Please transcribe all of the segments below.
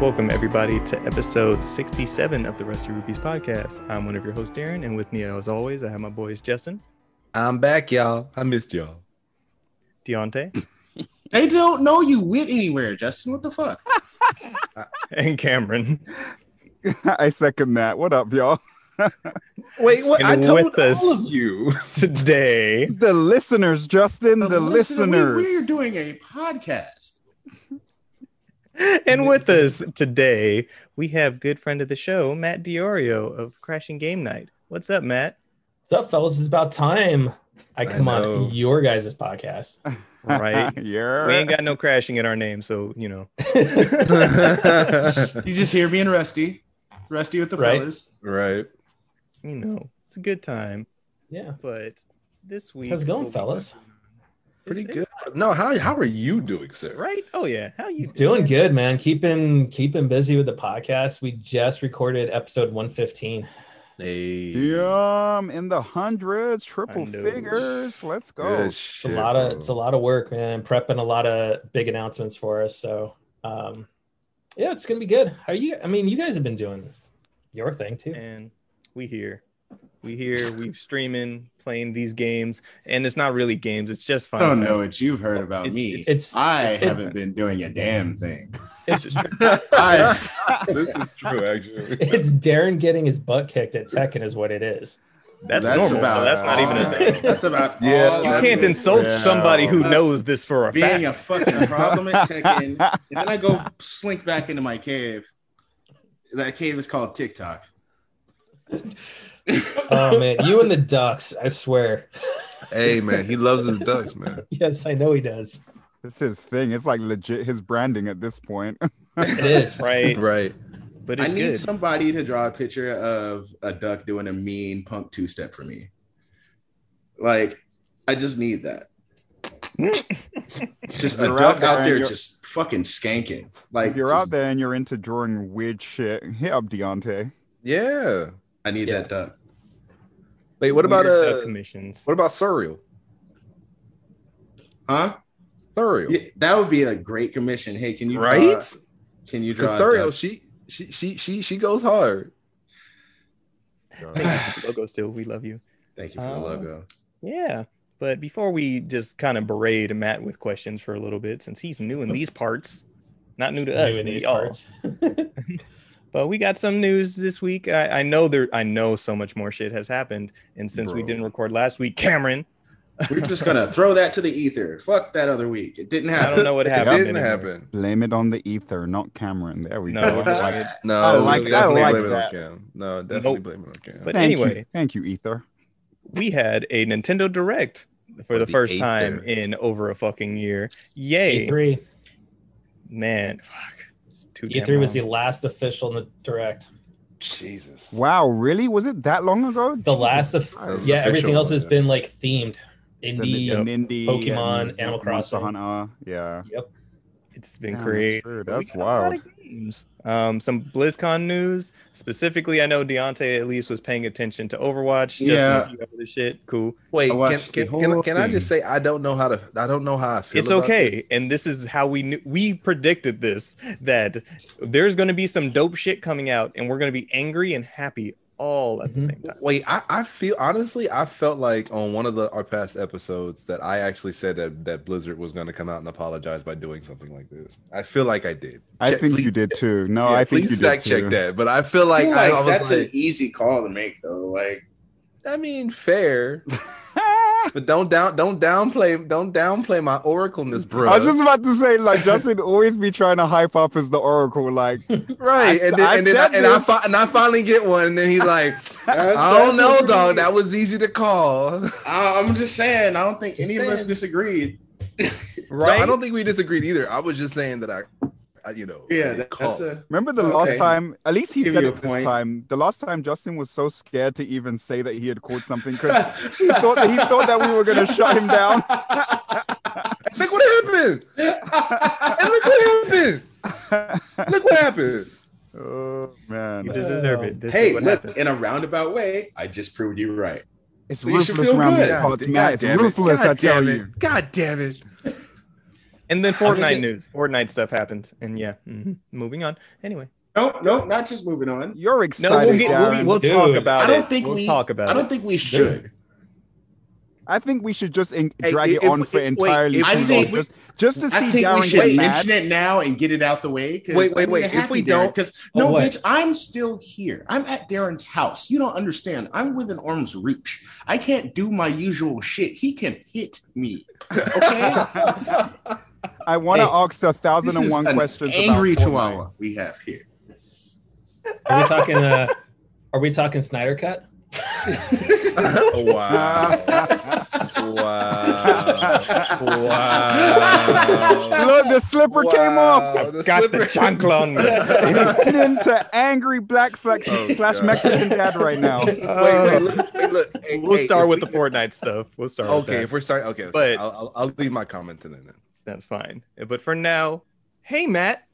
Welcome, everybody, to episode 67 of the Rusty Rupees podcast. I'm one of your hosts, Darren, and with me, as always, I have my boys, Justin, I'm back, y'all. I missed y'all. Deontay, They don't know you went anywhere, Justin. What the fuck? and Cameron. I second that. What up, y'all? Wait, what? And I told with us- all of you. Today, The listeners, Justin, the, Listen, listeners. We, we're doing a podcast. And with us today, we have good friend of the show, Matt Diorio of Crashing Game Night. What's up, Matt? What's up, fellas? It's about time I I come know. on your guys' podcast. Right? yeah. we ain't got no crashing in our name, so you know. You just hear me and Rusty, Rusty with the Right. fellas. right. You know, it's a good time. yeah. But this week, How's it going, we'll fellas? Pretty good. No, how how are you doing, sir? Right? Oh yeah. How you Doing doing good, man. Keeping keeping busy with the podcast. We just recorded episode 115. Hey. Damn, in the hundreds, triple figures. Let's go. Good It's shit, a lot of bro. it's a lot of work, man. Prepping a lot of big announcements for us. So um yeah, it's gonna be good. How you I mean, you guys have been doing your thing too. and we here. We here, we streaming, playing these games, and it's not really games, it's just fun. I don't know what you've heard about It's- me. it's- I it's- haven't been doing a damn thing. It's I, this is true, actually. It's Darren getting his butt kicked at Tekken is what it is. that's, normal. so that's not even a thing. That's about Yeah, all You can't been insult Yeah. somebody who Uh, knows this for a being a fucking problem at Tekken, and then I go slink back into my cave. That cave is called TikTok. Oh man, you and the ducks, I swear. hey man, he loves his ducks, man. Yes, I know he does. It's his thing. It's like legit his branding at this point. It is. right? Right. But I need good. somebody to draw a picture of a duck doing a mean punk two step for me. Like, I just need that. just a You're duck out there out there just fucking skanking. Like, if you're just- out there and you're into drawing weird shit, hit up Deontay. Yeah. I need Yeah. that duck. Wait, what about Weird uh commissions? what about Surreal? Huh? Surreal. Yeah, that would be a great commission. Hey, can you draw- can you draw Because a Surreal, duck? she she she she she goes hard. logo still, we love you. Thank you for the Uh, logo. Yeah. But before we just kind of berate Matt with questions for a little bit, since he's new in these parts, not new to us, New in these y'all. parts. But we got some news this week. I, I know there. I know so much more shit has happened, and since we didn't record last week, Cameron, We're just gonna throw that to the ether. Fuck that other week. It didn't happen. I don't know what happened. It didn't anymore. happen. Blame it on the ether, not Cameron. There we No, go. I like it. No, I like- we I like blame it that. on Cam. No, definitely Nope. blame it on Cam. But Thank anyway, you. Thank you, Ether. we had a Nintendo Direct for For the the first eighth time there. in over a fucking year. Yay, E3. man! Fuck. It's too E3 E was the last official in the direct. Jesus. Wow, really? Was it that long ago? The last of That yeah, official everything else has yeah. been like themed. The- Indie. the Nindy Pokemon, and Animal Monster Crossing. Hunter. Yeah. Yep. It's been Damn, crazy. That's, true. But we That's got a lot wild. of games. Um, some BlizzCon news. Specifically, I know Deontay at least was paying attention to Overwatch. Yeah. if you other shit. Cool. Wait, I can, can, can, can I just say I don't know how to I don't know how I feel. it's about okay this. and this is how we knew we predicted this that there's going to be some dope shit coming out and we're going to be angry and happy all at the Mhm. same time Wait, I, I feel honestly, I felt like on one of the our past episodes that I actually said that, that Blizzard was going to come out and apologize by doing something like this. I feel like I did. I Check- think please- you did too. No, yeah, I think please you did fact too. check that. But I feel I like, feel like I was that's like, an easy call to make, though. Like, I mean, fair, but don't down don't downplay don't downplay my oracleness, bro. I was just about to say, like Justin always be trying to hype up as the Oracle. Like, right, I- and then I and then, I, said and I fi- and I finally get one, and then he's like, that's- I don't know, dog. That was easy to call. I- I'm just saying. I don't think Just any of us disagreed. right No, I don't think we disagreed either. I was just saying that I, I you know, Yeah, I that, that's a. remember the Okay. last time? At least he Give said it a this point. time. The last time Justin was so scared to even say that he had caught something because he thought that he thought that we were gonna shut him down. Look what happened! And look what happened! Look what happened! oh man, you deserve it this hey, is what look, happens in a roundabout way, I just proved you right. it's So you should ruthless feel around good. these parts, God man. It's damn it. ruthless. God I tell damn you. it. God damn it! And then Fortnite take- news. Fortnite stuff happened. And yeah, mhm. moving on. Anyway. Nope, nope, not just moving on. You're excited. No, we'll, get, we'll, we'll talk about it. I don't it. think we'll we talk about I don't think we should. I think we should just in- Hey, drag it if- on for if- wait, entirely if too I long, think just, just to I see think Darren we get should mad. mention it now and get it out the way. Wait, wait, wait. If we Darren, don't- because Oh, no, what? bitch, I'm still here. I'm at Darren's house. You don't understand. I'm within arm's reach. I can't do my usual shit. He can hit me. Okay, I want to Hey, ask the this thousand and is one an questions. angry about Fortnite. chihuahua we have here. Are we talking? Uh, are we talking Snyder cut? Oh, wow. wow. Wow. Look, the slipper came off. Wow, the Got the slipper- chancla on me. Into angry black slash, Oh, slash Mexican dad right now. Wait, wait, look, hey, look. Hey, we'll hey, start with we- the Fortnite stuff. We'll start. with Okay, that. if we're starting, okay, okay. But- I'll, I'll, I'll leave my comment to then. That's fine. But for now, hey Matt,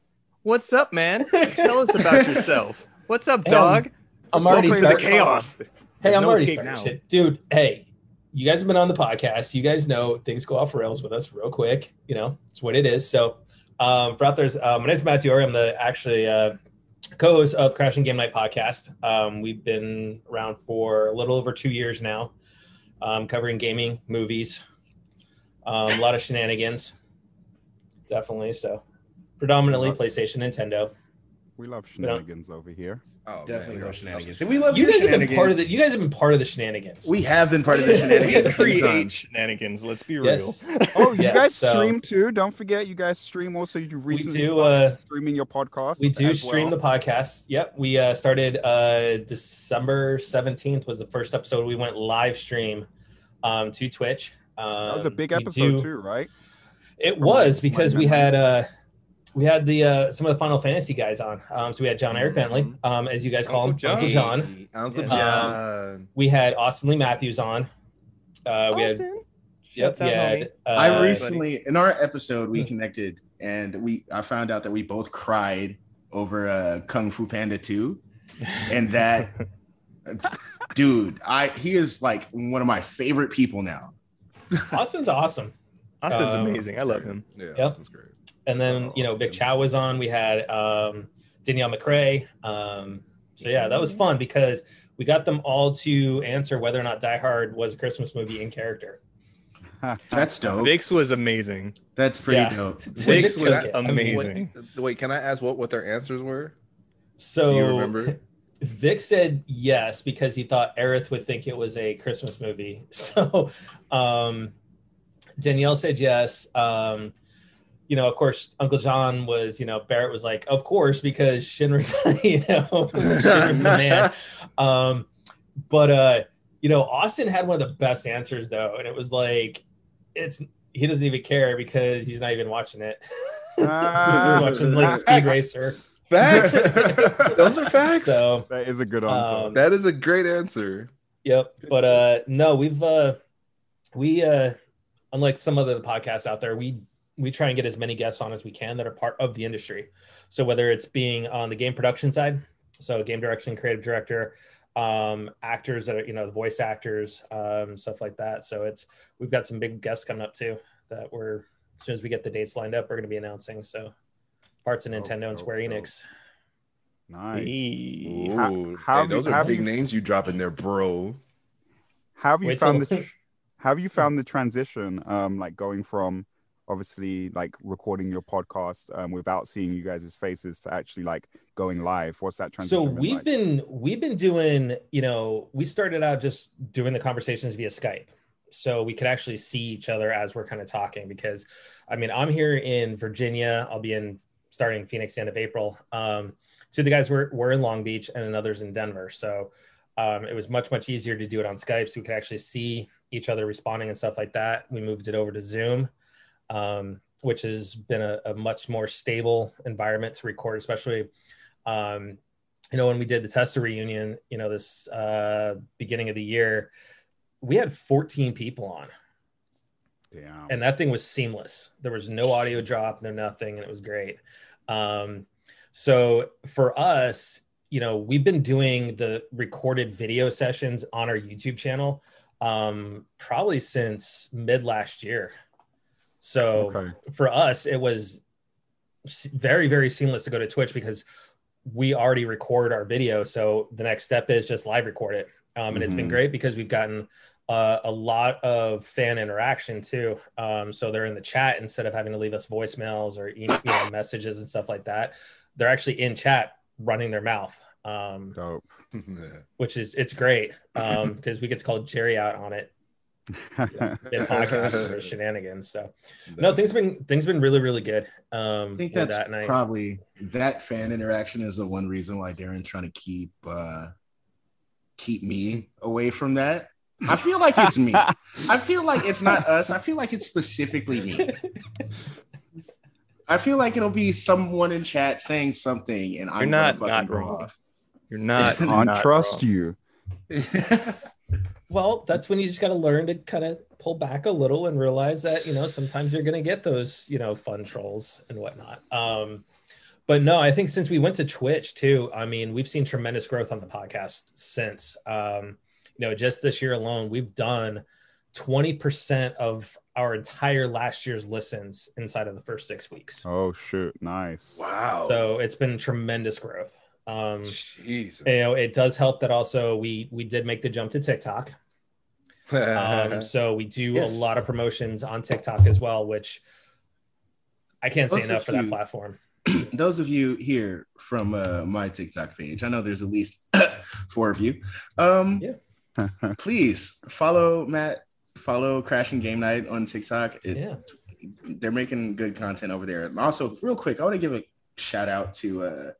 what's up, man? Tell us about yourself. What's up, Hey, I'm- dog? I'm already to the starting. chaos. Hey, There's I'm no already starting now. shit. Dude, hey, you guys have been on the podcast. You guys know things go off rails with us real quick. You know, it's what it is. So, um, for out there's, uh, my name's Matt Diori. I'm the actually uh, co-host of Crashing Game Night podcast. Um, we've been around for a little over two years now, um, covering gaming, movies, um, a lot of shenanigans, definitely. So, predominantly PlayStation, Nintendo. We love shenanigans over here. Oh, Definitely man. no shenanigans. And we love You guys have been part of the. You guys have been part of the shenanigans. We have been part of the we shenanigans. a few create shenanigans. Let's be yes. real. Oh, you Yes, guys so- stream too. Don't forget, you guys stream also. You recently do, started uh, streaming your podcast. We do stream well. the podcast. Yep, we uh, started uh, December seventeenth was the first episode. We went live stream um, to Twitch. Um, That was a big episode do- too, right? It was because we had uh, we had the uh, some of the Final Fantasy guys on. Um, so we had John Eric Bentley, Mhm. um, as you guys call Uncle him, Uncle John. John. Uncle Yeah. John. We had Austin Lee Matthews on. Uh, we had Austin. yep, out, had, uh, I recently in our episode we Hmm. connected and we I found out that we both cried over uh, Kung Fu Panda 2 and that dude I he is like one of my favorite people now. Austin's awesome. Austin's Um, amazing. I love him. Yeah, Yep. that's great. and then Oh, you know Vic. Chow was on. We had um, Danielle McRae. Um, so yeah, that was fun because we got them all to answer whether or not Die Hard was a Christmas movie in character. That's dope. Vix was amazing. That's pretty Yeah. dope. Vix was. I amazing. Wait, wait, can I ask what, what their answers were? So Do you remember? Vic said yes because he thought Aerith would think it was a Christmas movie. So um, Danielle said yes. Um, you know, of course, Uncle John was, you know, Barret was like, of course, because Shinra, you know, Shinra's the man. Um, but uh, you know, Austin had one of the best answers though, and it was like, it's he doesn't even care because he's not even watching it. He's watching like Speed Racer. Facts. Those are facts. So that is a good answer. Um, that is a great answer. Yep. But uh no, we've uh we uh unlike some other podcasts out there, we we try and get as many guests on as we can that are part of the industry. So whether it's being on the game production side, so game direction, creative director, um, actors that are, you know, the voice actors, um, stuff like that. So it's we've got some big guests coming up too that we're as soon as we get the dates lined up, we're gonna be announcing. So parts of Dope, Nintendo and Square dope. Enix. nice. Hey. How- how hey, have you- those how are big you- names you drop in there, bro. How have you Wait found till- the tr- have you found the transition um like going from obviously like recording your podcast um without seeing you guys' faces to actually like going live? What's that transition so we've like? been we've been doing you know we started out just doing the conversations via skype. So we could actually see each other as we're kind of talking because i mean i'm here in virginia. I'll be in starting phoenix end of april. Um two of the guys were, were in long beach and another's in denver. So um, it was much much easier to do it on skype so we could actually see each other responding and stuff like that. We moved it over to zoom um, which has been a, a much more stable environment to record especially um, you know when we did the tester reunion you know this uh, beginning of the year we had 14 people on. Damn. and that thing was seamless. There was no audio drop no nothing and it was great. Um, so for us you know we've been doing the recorded video sessions on our youtube channel um, probably since mid last year So Okay. for us, it was very, very seamless to go to Twitch because we already record our video. So the next step is just live record it. Um, and it's been Mhm. great because we've gotten uh, a lot of fan interaction too. Um, so they're in the chat instead of having to leave us voicemails or e- know, messages and stuff like that. They're actually in chat running their mouth, um, Dope. which is it's great because we get to call Jerry out on it in podcast for shenanigans. So no, things been things been really really good. Um, I think that's that night. probably that fan interaction is the one reason why Darren's trying to keep uh keep me away from that. I feel like it's me. I feel like it's not us. I feel like it's specifically me. I feel like it'll be someone in chat saying something, and I'm not- gonna not fucking go wrong. off. You're not. I not trust wrong. you. Well, that's when you just got to learn to kind of pull back a little and realize that you know sometimes you're going to get those you know fun trolls and whatnot. Um, but no, I think since we went to Twitch too, I mean we've seen tremendous growth on the podcast since. Um, you know, just this year alone, we've done twenty percent of our entire last year's listens inside of the first six weeks. Oh shoot, nice. Wow. So it's been tremendous growth. Um, Jesus. you know, it does help that also we we did make the jump to TikTok. Um, so we do Yes. a lot of promotions on TikTok as well, which I can't say Those enough for that platform. Those of you here from uh, my TikTok page, I know there's at least four of you. Um, Yeah. please follow Matt, follow Crashing Game Night on TikTok. It- Yeah. they're making good content over there. And also, real quick, I want to give a shout out to uh,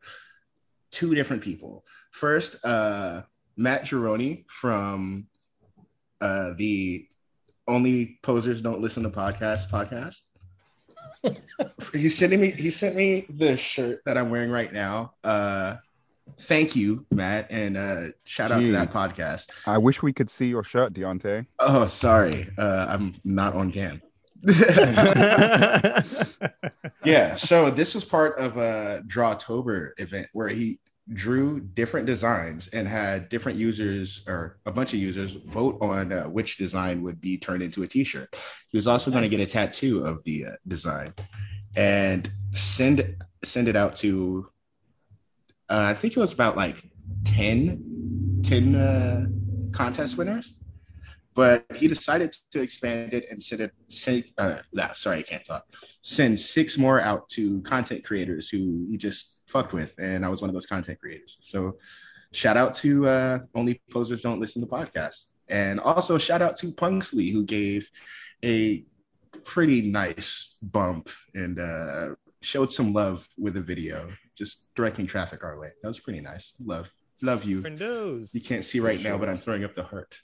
two different people. First, uh, Matt Gironi from uh, the Only Posers Don't Listen to Podcast podcast. he's sending me. He sent me the shirt that I'm wearing right now. Uh, thank you, Matt, and uh, shout out Gee. to that podcast. I wish we could see your shirt, Deontay. Oh, sorry, uh, I'm not on cam. yeah so this was part of a drawtober event where he drew different designs and had different users or a bunch of users vote on uh, which design would be turned into a t-shirt. He was also going to get a tattoo of the uh, design and send send it out to uh, i think it was about like 10 10 uh, contest winners but he decided to expand it and send it send, uh, nah, sorry i can't talk. Send six more out to content creators who he just fucked with and i was one of those content creators. So shout out to uh, only posers don't listen to podcasts. And also shout out to punksly who gave a pretty nice bump and uh, showed some love with a video just directing traffic our way. That was pretty nice. Love love you. Windows. you can't see right now but i'm throwing up the heart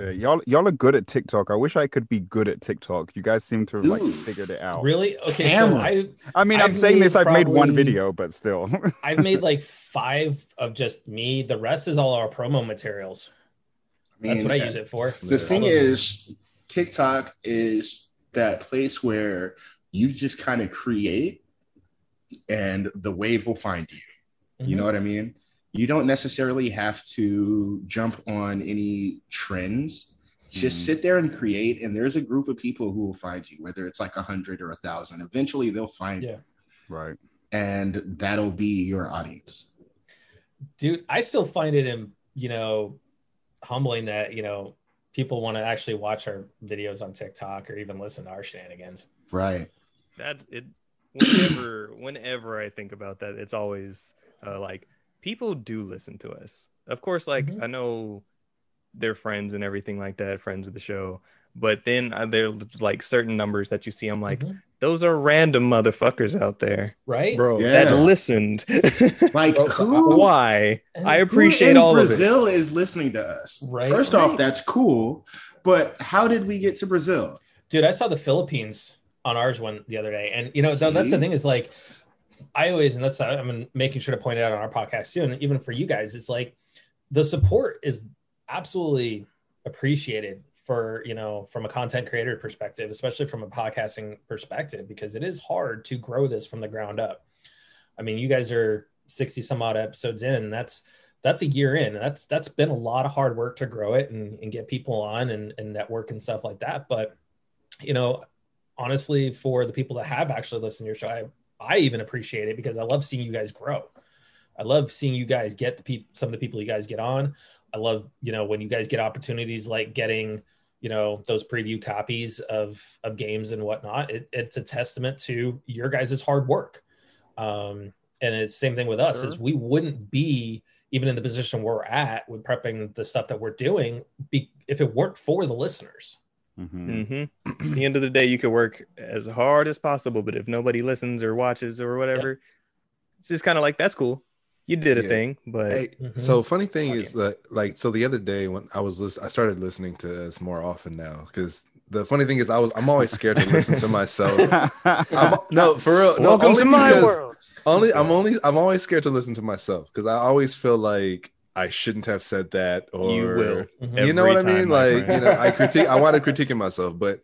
Yeah, y'all y'all are good at TikTok. I wish I could be good at TikTok. You guys seem to have like Ooh. figured it out. Really? Okay, so I I mean, I'm I've saying this. made I've made one video, but still. I've made like five of just me. The rest is all our promo materials. That's what I use it for. The Yeah. thing is, TikTok is that place where you just kind of create and the wave will find you. Mm-hmm. You know what I mean? You don't necessarily have to jump on any trends. Just Mhm. sit there and create, and there's a group of people who will find you, whether it's like a hundred or a thousand. Eventually, they'll find Yeah. you, right. and that'll be your audience. dude i still find it in you know humbling that you know people want to actually watch our videos on tiktok or even listen to our shenanigans Right. that it whenever whenever i think about that it's always uh, like people do listen to us of course like Mhm. i know they're friends and everything like that friends of the show but then uh, there like certain numbers that you see i'm like Mhm. those are random motherfuckers out there right Bro, Yeah. that listened Like who? why i appreciate Who in all of it Brazil is listening to us. Right. First Right. off, that's cool. But how did we get to Brazil? dude i saw the philippines on ours one the other day and you know th- that's the thing is like i always and that's i'm making sure to point it out on our podcast too and even for you guys it's like the support is absolutely appreciated for you know from a content creator perspective especially from a podcasting perspective because it is hard to grow this from the ground up i mean you guys are 60 some odd episodes in. That's that's a year in that's that's been a lot of hard work to grow it and, and get people on and, and network and stuff like that but you know honestly, for the people that have actually listened to your show, I, I even appreciate it because I love seeing you guys grow. I love seeing you guys get the people, some of the people you guys get on. I love, you know, when you guys get opportunities like getting, you know, those preview copies of of games and whatnot. It, it's a testament to your guys' hard work. Um, and it's same thing with us Sure. is we wouldn't be even in the position we're at with prepping the stuff that we're doing be, if it weren't for the listeners. Mhm. hmm At the end of the day, you could work as hard as possible, but if nobody listens or watches or whatever, it's just kind of like that's cool. You did a Yeah. thing, but Hey, Mhm. so funny thing Audience. is that like so the other day when I was listening, I started listening to us more often now because the funny thing is I was I'm always scared to listen to myself. I'm, no, for real. No, Welcome only to my world. Only I'm only I'm always scared to listen to myself because I always feel like I shouldn't have said that or you will. Mhm. you know every what I mean? Like, friend. you know, I critique, I wanted critiquing myself, but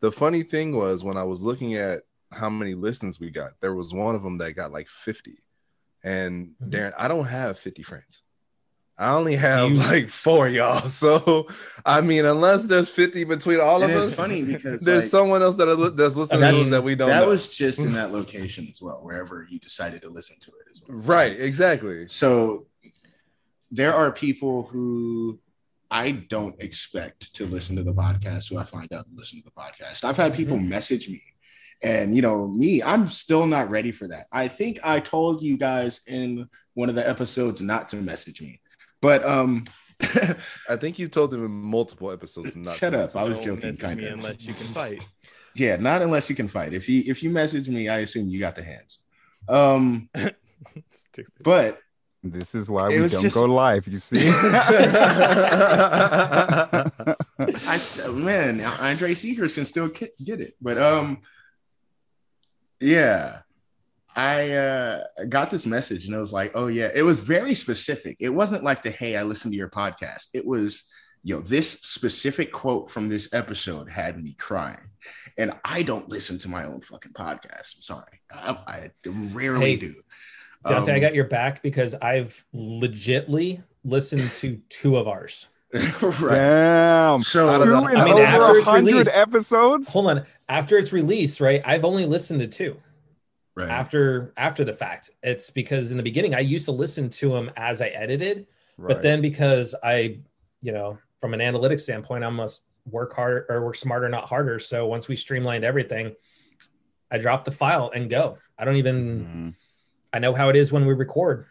the funny thing was when I was looking at how many listens we got, there was one of them that got like 50. And Mhm. Darren, I don't have 50 friends. I only have You- like four y'all. So, I mean, unless there's 50 between all And of us, funny because there's like, someone else that are, li- that's listening to us that we don't that know. was just in that location as well, wherever you decided to listen to it as well. right, exactly. So there are people who I don't expect to listen to the podcast who I find out to listen to the podcast. I've had people message me, and you know, me, I'm still not ready for that. I think I told you guys in one of the episodes not to message me, but um, I think you told them in multiple episodes not Shut to up. listen. I was Don't joking, kind me of. unless you can fight. yeah, not unless you can fight. If you if you message me, I assume you got the hands. Um, Stupid. but This is why It we don't just- go live. You see, I st- man, Andre Seegers can still get it, but um, yeah, I uh got this message and it was like, oh yeah, it was very specific. It wasn't like the hey, I listened to your podcast. It was yo, this specific quote from this episode had me crying, and I don't listen to my own fucking podcast. I'm sorry, I, I rarely Hey, do. Deontay, I Um, got your back because I've legitly listened to two of ours. right. damn. So I don't know. Two in I mean, over after it's 100 released- episodes. Hold on. After it's released, right? I've only listened to two right. after after the fact. It's because in the beginning I used to listen to them as I edited, but then because I, you know, from an analytics standpoint, I must work harder or work smarter, not harder. So once we streamlined everything, I drop the file and go. I don't even Mhm. I know how it is when we record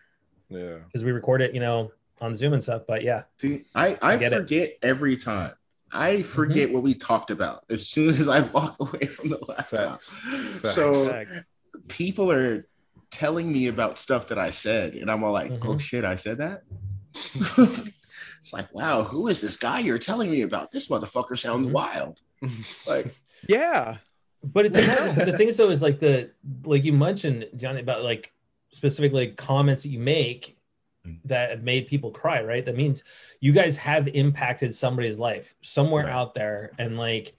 Yeah. because we record it, you know, on Zoom and stuff. But yeah, See, I, I, I get it. forget every time. I forget what we talked about as soon as I walk away from the laptop. Facts. Facts. So Facts. people are telling me about stuff that I said, and I'm all like, Mhm. "Oh shit, I said that." it's like, wow, who is this guy you're telling me about? This motherfucker sounds Mhm. wild. Like, Yeah. but it's the thing is though is like the like you mentioned Johnny about like specifically comments that you make Mm. that have made people cry right that means you guys have impacted somebody's life somewhere Right. out there and like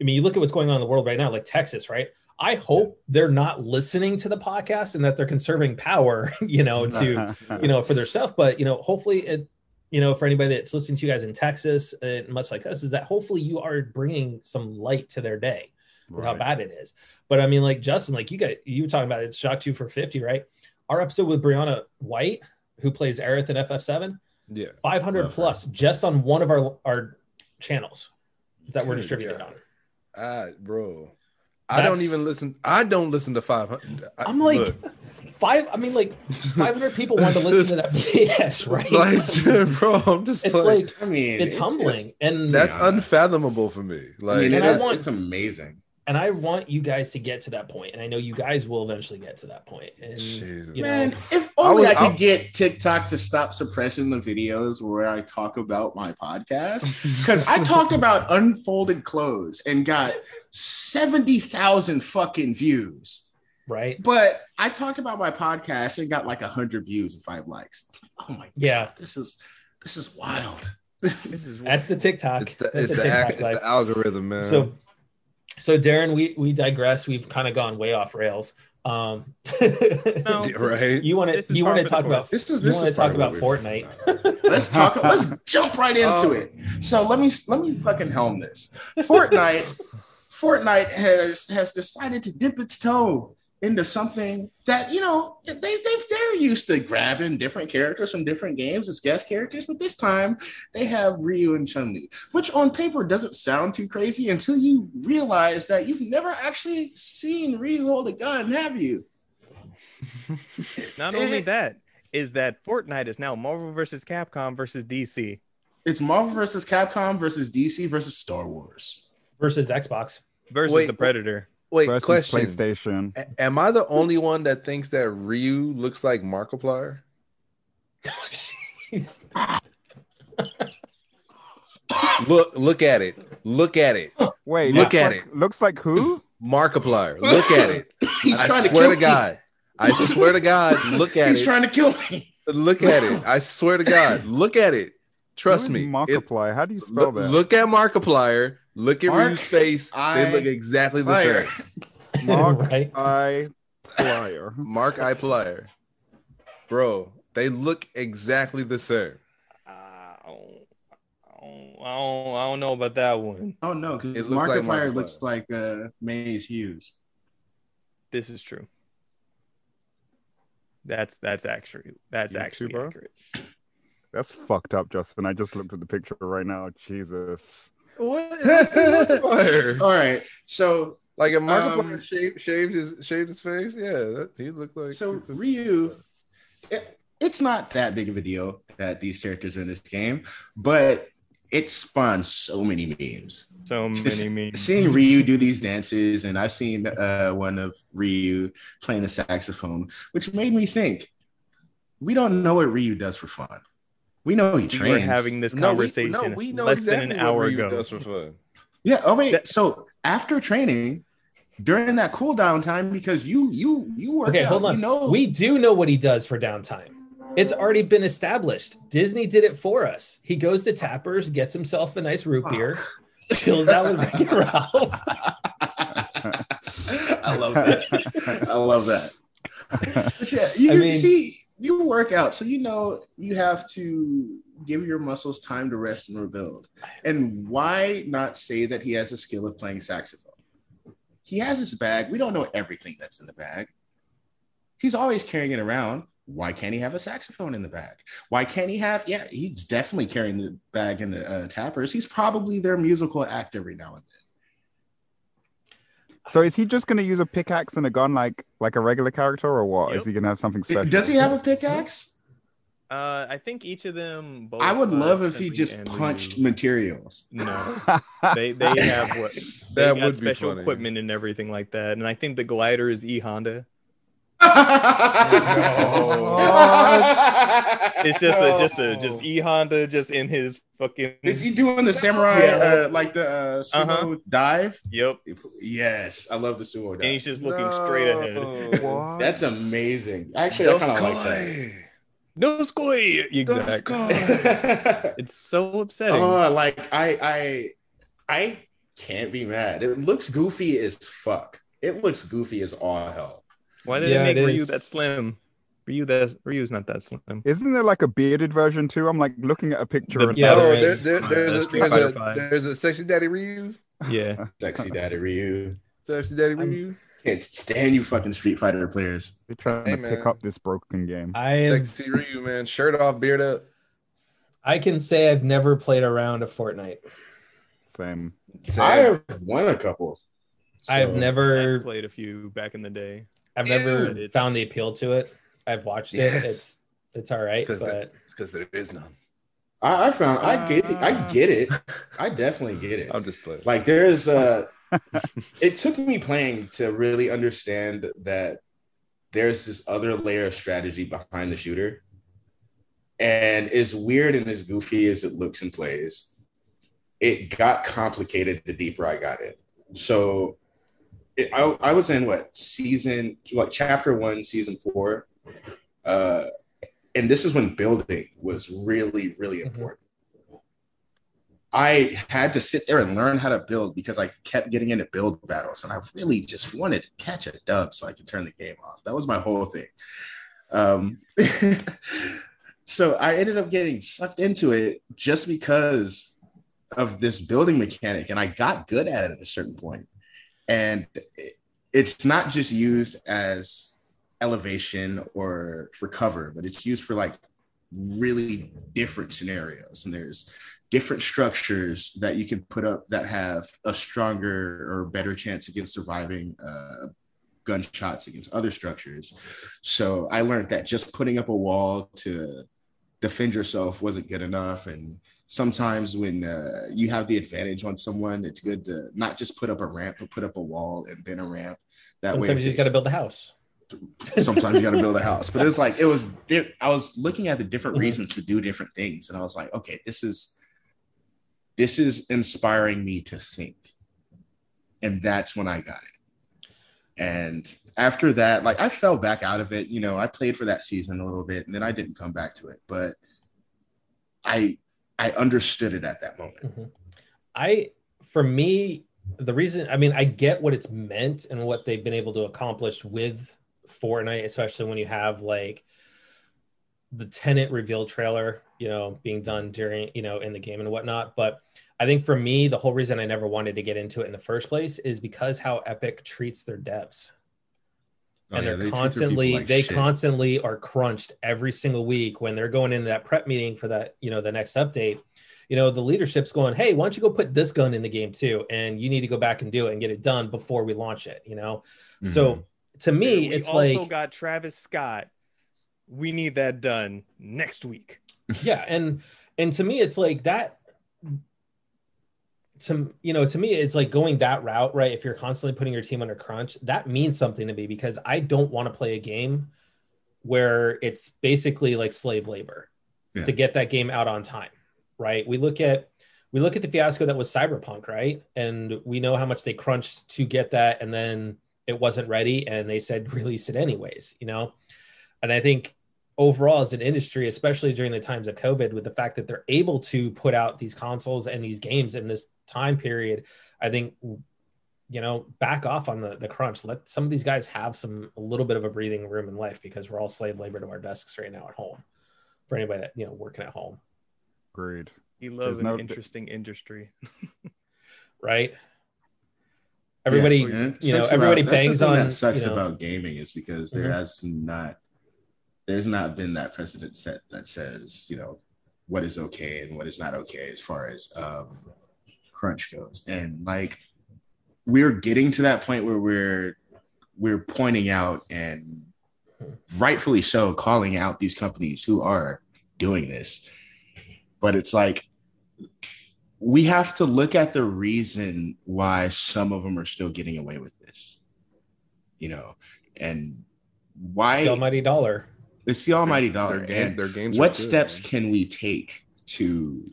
i mean you look at what's going on in the world right now like texas right i hope they're not listening to the podcast and that they're conserving power you know to you know for their stuff but you know hopefully it you know for anybody that's listening to you guys in texas and much like us is that hopefully you are bringing some light to their day with how bad it is. But I mean, like Justin, like you got you were talking about it, shot two for 50, right? Our episode with Briana White, who plays Aerith in FF7, Yeah. 500 Love her. plus just on one of our our channels that we're Good distributed God. on. Ah, bro. I don't even listen. I don't listen to 500. I- I'm like look, five. I mean, like 500 people want to listen to that BS, right? like, bro, I'm just it's like, like I mean, it's humbling, and that's Yeah. unfathomable for me. I Like, mean, it And I want- it's amazing. And I want you guys to get to that point, and I know you guys will eventually get to that point. And Jesus. you know, Man, if only I, would- could I- get TikTok to stop suppressing the videos where I talk about my podcast. Because I talked about unfolded clothes and got 70,000 fucking views. right? But I talked about my podcast and got like 100 views and five likes. Oh my god, Yeah, God, this is this is wild. This is that's the TikTok. it's the, it's, the the, TikTok it's the algorithm, man. So, so Darren, we we digress. We've kind of gone way off rails. Um, No. Right? you want to you want to talk about. This is you this want is to talk about of what we're Fortnite? about. Let's talk. Let's jump right into Oh. it. So let me let me fucking helm this. Fortnite. Fortnite has has decided to dip its toe into something that you know they they they're used to grabbing different characters from different games as guest characters, but this time they have Ryu and Chun Li, which on paper doesn't sound too crazy until you realize that you've never actually seen Ryu hold a gun, have you? Not only that, is that Fortnite is now Marvel versus Capcom versus DC. It's Marvel versus Capcom versus DC versus Star Wars. versus Xbox. versus Wait, the Predator. Wait, versus question. PlayStation. A- Am I the only one that thinks that Ryu looks like Markiplier? Look, look at it. Look at it. Wait, Look at like, Looks like who? Markiplier. Look at it. He's I trying to swear kill to God. I swear to God. Look at He's it. He's trying to kill me. Look at it. I swear to God. Look at it. Trust Who is me. It- Markiplier. How do you spell look, that? look at Markiplier. Look at Mark, Ryu's face. I- they look exactly the Fire. same. Mark right? I Plier. Mark I Plier. Bro, they look exactly the same. Uh, I, don't, I, don't, I, don't, I don't know about that one. Oh no, because It looks like Markiplier Markiplier. looks like uh, Maze Hughes. This is true. That's that's actually that's You actually too, bro? accurate. That's fucked up, Justin. I just looked at the picture right now. Jesus. What? Markiplier. All right, so Like if Markiplier Um, shaved, shaved his shaved his face, yeah, that, he looked like so Ryu, it, it's not that big of a deal that these characters are in this game, but it spawned so many memes. So Just many memes. Seeing Ryu do these dances, and I've seen uh, one of Ryu playing the saxophone, which made me think we don't know what Ryu does for fun. We know he we trains. were having this No, we- conversation no, we know less exactly than an hour ago. does for fun. Yeah. Oh wait. That- so after training, during that cool down time, because you you you work Okay, out, hold on. You know, We do know what he does for downtime. It's already been established. Disney did it for us. He goes to Tappers, gets himself a nice root beer, chills out with Rick and Ralph. I love that. I love that. Yeah, you I mean- see, you work out, so you know you have to give your muscles time to rest and rebuild. And why not say that he has a skill of playing saxophone? He has his bag. We don't know everything that's in the bag. He's always carrying it around. Why can't he have a saxophone in the bag? Why can't he have? Yeah, he's definitely carrying the bag in the uh, tappers. He's probably their musical act every now and then. So is he just going to use a pickaxe and a gun like like a regular character, or what? Is Yep. he going to have something special? Does he have a pickaxe? Uh, I think each of them. Both, I would uh, love if he just punched Ryu- materials. No, they they have what they That got would be special funny. equipment and everything like that. And I think the glider is E Honda. It's just a just a just E Honda just in his fucking. Is he doing the samurai Yeah. uh, like the uh, sumo Uh-huh. dive? Yep, Yes, I love the sumo dive. and he's just looking straight ahead. What? That's amazing. Actually, I kind of like that. No scoy. Exactly. It's so upsetting. oh, like I, I, I can't be mad. It looks goofy as fuck. It looks goofy as all hell. Why did Yeah, they make it Ryu is. that slim? Ryu that Ryu's not that slim. Isn't there like a bearded version too? I'm like looking at a picture. The and Yeah, oh, there there, is. there- there's, Uh, a, there's, a, there's a sexy daddy Ryu. Yeah, Sexy daddy Ryu. Sexy daddy I'm- Ryu. Can't stand you fucking Street Fighter players. They're trying Hey, to pick up this broken game. I have, Sexy Ryu, man. Shirt off, beard up. I can say I've never played a round of Fortnite. Same. I have won a couple. I've So- I never played a few back in the day. I've never Dude. found the appeal to it. I've watched Yes. it. It's it's all right, Because but it's because there is none. I, I found I get it. I Ah. get it. I definitely get it. I'm just playing. Like there's uh it took me playing to really understand that there's this other layer of strategy behind the shooter. And as weird and as goofy as it looks and plays, it got complicated the deeper I got in. So it, I, I was in what season, like chapter one, season four. Uh, and this is when building was really, really Mhm. important. I had to sit there and learn how to build because I kept getting into build battles and I really just wanted to catch a dub so I could turn the game off. That was my whole thing. Um, so I ended up getting sucked into it just because of this building mechanic and I got good at it at a certain point. And it's not just used as elevation or cover, but it's used for like really different scenarios. And there's different structures that you can put up that have a stronger or better chance against surviving uh, gunshots against other structures. So I learned that just putting up a wall to defend yourself wasn't good enough. And sometimes when uh, you have the advantage on someone, it's good to not just put up a ramp, but put up a wall and then a ramp. That Sometimes way, you just got to build a house. sometimes you got to build a house but it's like it was i was looking at the different Mhm. reasons to do different things and i was like okay this is this is inspiring me to think and that's when i got it and after that like i fell back out of it you know i played for that season a little bit and then i didn't come back to it but i i understood it at that moment Mhm. I, for me, the reason, I mean, I get what it's meant and what they've been able to accomplish with Fortnite, especially when you have like the Tenet reveal trailer, you know, being done during, you know, in the game and whatnot. But I think for me, the whole reason I never wanted to get into it in the first place is because how Epic treats their devs. Oh, and yeah, they're they treat their people constantly like they shit. constantly are crunched every single week when they're going into that prep meeting for that you know the next update you know the leadership's going hey why don't you go put this gun in the game too and you need to go back and do it and get it done before we launch it you know Mm-hmm. so to me we it's also like got Travis Scott. We need that done next week. yeah and and to me it's like that to you know to me it's like going that route right? If you're constantly putting your team under crunch that means something to me because i don't want to play a game where it's basically like slave labor Yeah. to get that game out on time right? We look at we look at the fiasco that was cyberpunk right? And we know how much they crunched to get that and then it wasn't ready and they said release it anyways you know? And i think overall as an industry, especially during the times of COVID, with the fact that they're able to put out these consoles and these games in this time period, I think you know, back off on the the crunch. Let some of these guys have some a little bit of a breathing room in life because we're all slave labor to our desks right now at home. For anybody that you know working at home, Agreed. He loves There's no- an interesting industry. right? Everybody, Yeah, you know, everybody about- that's the bangs thing on. That sucks you know, about gaming is because there Mhm. has not, there's not been that precedent set that says you know what is okay and what is not okay as far as um, crunch goes, and like we're getting to that point where we're we're pointing out and rightfully so calling out these companies who are doing this, but it's like we have to look at the reason why some of them are still getting away with this you know and why the almighty dollar. it's the almighty dollar. Their dollar game- and their games what good, steps man. can we take to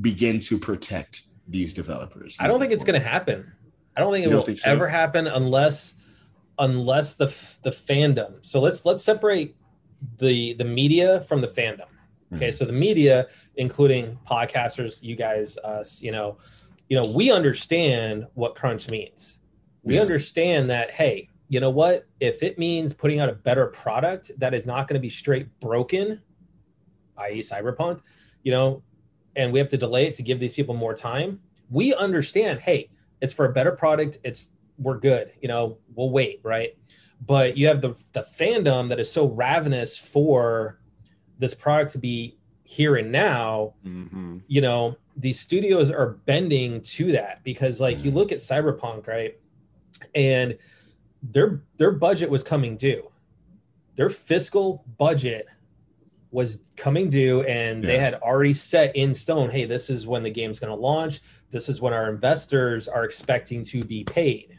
begin to protect these developers I don't think it's going to happen. I don't think it will think so? ever happen unless unless the the fandom. So let's let's separate the the media from the fandom. Okay, mm-hmm. so the media, including podcasters, you guys, us, you know, you know, we understand what crunch means. We Yeah. understand that. Hey, you know what? If it means putting out a better product that is not going to be straight broken, i.e., Cyberpunk, you know, and we have to delay it to give these people more time. We understand. Hey, it's for a better product. It's we're good. You know, we'll wait, right? But you have the the fandom that is so ravenous for this product to be here and now Mm-hmm. you know these studios are bending to that because like you Mhm. look at cyberpunk right and their their budget was coming due their fiscal budget was coming due and they had already set in stone hey this is when the game's going to launch this is when our investors are expecting to be paid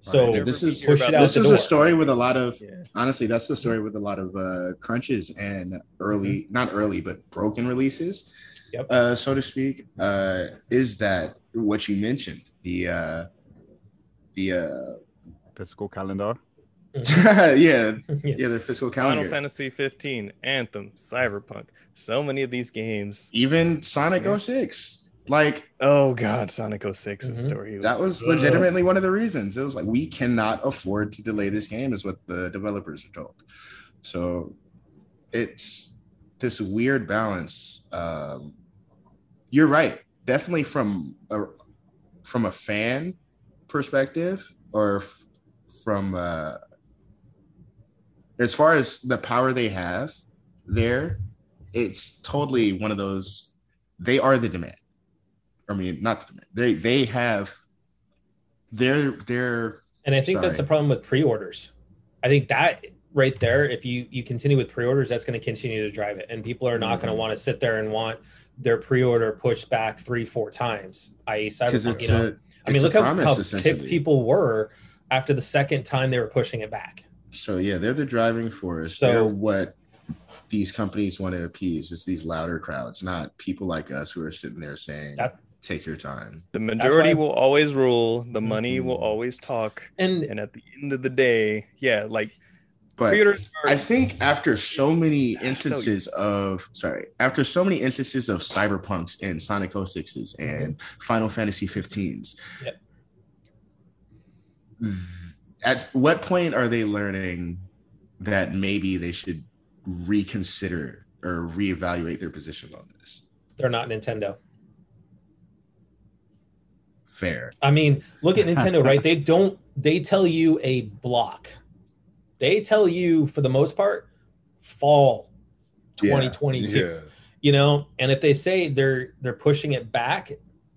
so Right. This is- push it out this is door. a story with a lot of Yeah. honestly that's the story with a lot of uh crunches and early not early but broken releases Yep. uh so to speak uh is that what you mentioned the uh the uh Fiscal calendar. yeah Yeah. yeah the fiscal calendar. Final Fantasy 15, Anthem, Cyberpunk. So many of these games. even sonic Yeah. 06 like Oh God, Sonic 06's Mhm. story. that was Ugh. legitimately one of the reasons it was like we cannot afford to delay this game is what the developers are told so it's this weird balance um you're right definitely from a from a fan perspective, or f- from uh, as far as the power they have there, it's totally one of those. They are the demand. I mean, not the demand. They they have. They're they're And I think that's the problem with pre-orders. I think that right there, if you you continue with pre-orders, that's going to continue to drive it, and people are not going Mhm. to want to sit there and want their pre-order pushed back three, four times. I.e., Cyberpunk. it's You know, a. I mean, look how, how ticked people were after the second time they were pushing it back. So yeah, they're the driving force. So- they're what these companies want to appease. It's these louder crowds, not people like us who are sitting there saying, That- "Take your time." The majority why- will always rule. The money will Mhm. always talk. And And at the end of the day, yeah, like But I think after so many instances of sorry, after so many instances of cyberpunks and Sonic 06s and Final Fantasy 15s, Yep. At what point are they learning that maybe they should reconsider or reevaluate their position on this? they're not Nintendo. Fair. I mean, look at Nintendo, right? They don't they tell you a block. They tell you for the most part fall Yeah. 2022. Yeah. You know, and if they say they're they're pushing it back,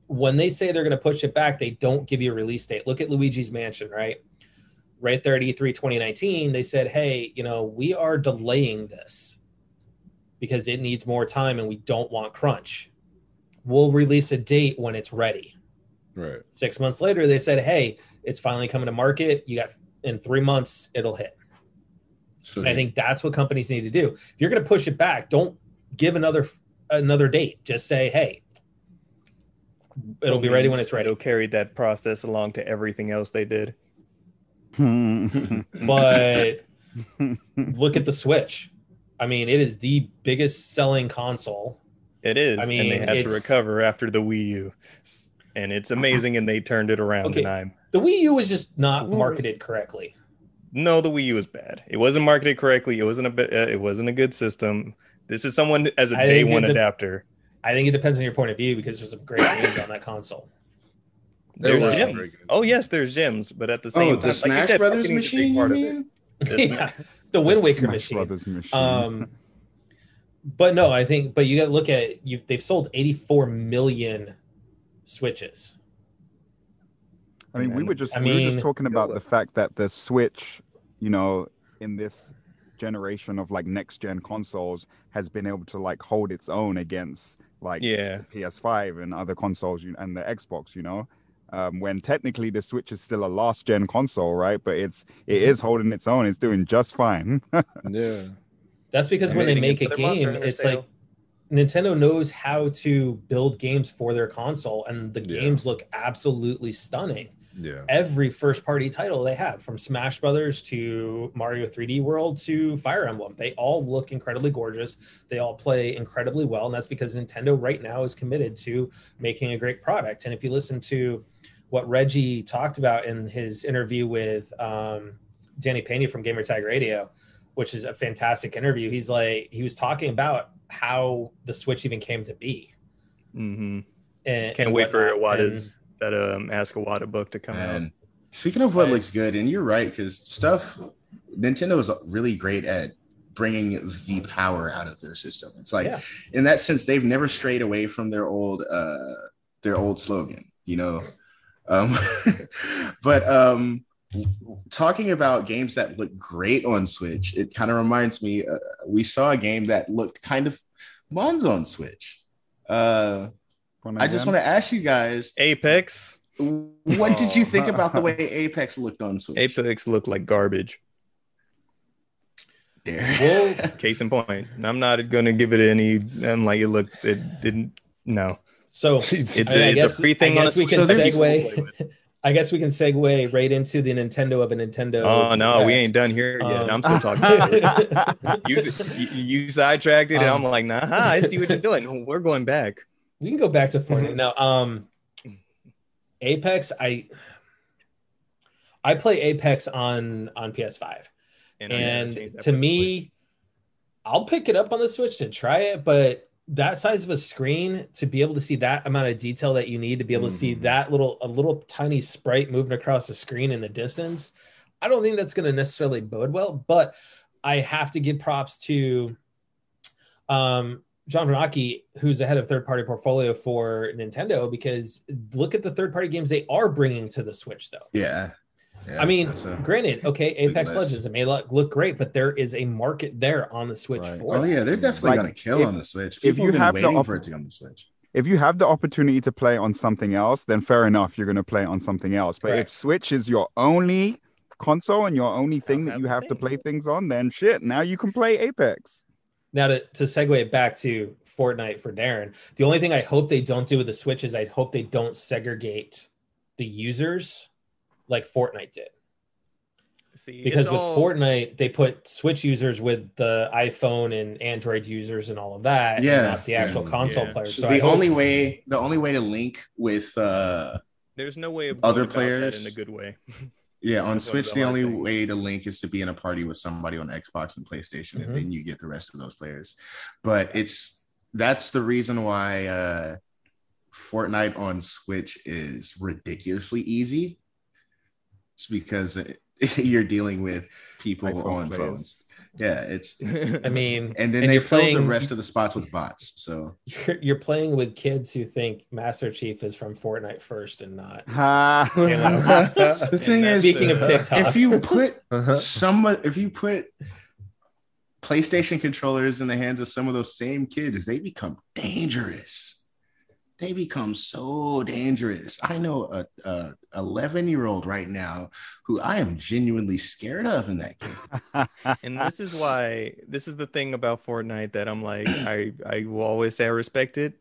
when they say they're going to push it back, they don't give you a release date. Look at Luigi's Mansion, right? Right there at E E3 2019, they said, "Hey, you know, we are delaying this because it needs more time and we don't want crunch. We'll release a date when it's ready." Right. Six months later, they said, "Hey, it's finally coming to market. You got in three months, it'll hit." So And I think that's what companies need to do. If you're going to push it back, don't give another another date. Just say, "Hey, it'll be ready when it's ready." Nintendo carried that process along to everything else they did. But look at the Switch. I mean, it is the biggest selling console. It is. I and mean, they had to recover after the Wii U. And it's amazing and they turned it around Okay. and I'm The Wii U was just not marketed correctly. no, the Wii U was bad. It wasn't marketed correctly. It wasn't a bit. Uh, it wasn't a good system. This is someone as a I day one de- adapter. I think it depends on your point of view because there's some great games on that console. There's were some gems. very good. Oh yes, there's gems, but at the same oh, time, the like you Smash said, Brothers marketing is a big machine, you part of it. mean? Yeah, the Wind Waker Smash machine. Brothers machine. Um, but no, I think, but you got to look at you. They've sold 84 million switches. I mean, we were just I we were just talking about the fact that the Switch, you know, in this generation of like next gen consoles has been able to like hold its own against like yeah, the PS5 and other consoles and the Xbox, you know. Um, when technically the Switch is still a last gen console, right? But it's it is holding its own. It's doing just fine. Yeah. That's because And when they make a get another Monster game, it's sale. like Nintendo knows how to build games for their console, and the Yeah. games look absolutely stunning. Yeah. Every first party title they have, from Smash Brothers to Mario 3D World to Fire Emblem, they all look incredibly gorgeous. They all play incredibly well, and that's because Nintendo right now is committed to making a great product. And if you listen to what Reggie talked about in his interview with um, Danny Pena from Gamer Tag Radio, which is a fantastic interview, he's like he was talking about how the Switch even came to be. hmm And, can't and wait for whatnot. Iwata's that um Ask Iwata book to come out. Speaking of what looks good, and you're right, because stuff Nintendo is really great at bringing the power out of their system. It's like Yeah. in that sense, they've never strayed away from their old uh their old slogan, you know. Um but um talking about games that look great on Switch, it kind of reminds me uh, we saw a game that looked kind of Mon's on Switch. Uh I just want to ask you guys Apex, what did you think about the way Apex looked on Switch? Apex looked like garbage. There. Well, Case in point. I'm not gonna give it any. I'm like it looked. It didn't. No, so it's I mean, a, I it's guess- a free thing I on a guess we can that people play segue. I guess we can segue right into the Nintendo of a Nintendo. Oh no, we ain't done here yet. Um, I'm still talking. you, you you sidetracked it, and Um, I'm like, nah, I see what you're doing. We're going back. We can go back to Fortnite now. Um, Apex, I I play Apex on on PS5, I gotta and to me, I'll pick it up on the Switch to try it, but that size of a screen to be able to see that amount of detail that you need to be able to see Mhm. that little a little tiny sprite moving across the screen in the distance i don't think that's going to necessarily bode well but i have to give props to um john Vernacki, who's the head of third party portfolio for nintendo because look at the third party games they are bringing to the switch though Yeah. Yeah, I mean, a- granted, okay, Apex list. Legends, it may look, look great, but there is a market there on the Switch Right. for oh that. yeah, they're definitely Like, gonna kill if- on the Switch. if you have been have the waiting op- for it to on the Switch. if you have the opportunity to play on something else, then fair enough, you're going to play on something else. But if Switch is your only console and your only thing that you a have to play things on, then shit, now you can play Apex. Now to, to segue it back to Fortnite for Darren, the only thing I hope they don't do with the Switch is I hope they don't segregate the users like Fortnite did. See, Because with all- Fortnite, they put Switch users with the iPhone and Android users and all of that, and Yeah, not the actual yeah, console yeah. players. So the I hope- only way, the only way to link with, uh, there's no way of Other going that players- in a good way. yeah, on That's one of Switch, the only things. way to link is to be in a party with somebody on Xbox and PlayStation, Mhm. and then you get the rest of those players. But it's that's the reason why uh, Fortnite on Switch is ridiculously easy. It's because it, you're dealing with people iPhone on phones. Yeah, it's I mean, and then And they you're fill the rest of the spots with bots. So you're, you're playing with kids who think Master Chief is from Fortnite first and not. Ha. You know? the thing is, Speaking of TikTok, if you put Uh-huh. some if you put PlayStation controllers in the hands of some of those same kids, they become dangerous. They become so dangerous. I know a, a 11 year old right now who I am genuinely scared of in that game. and this is why this is the thing about Fortnite that I'm like I I will always say I respect it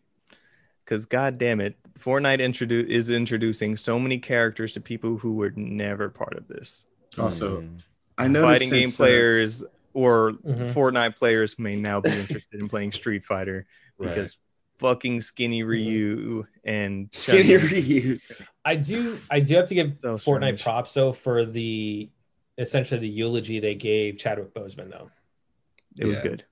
because god damn it Fortnite introduce is introducing so many characters to people who were never part of this Also, Mm. I know fighting game players or Mhm. Fortnite players may now be interested in playing Street Fighter because fucking skinny Ryu and skinny Chun-Li- Ryu. I do I do have to give So Fortnite strange. props though for the essentially the eulogy they gave Chadwick Boseman though. it was good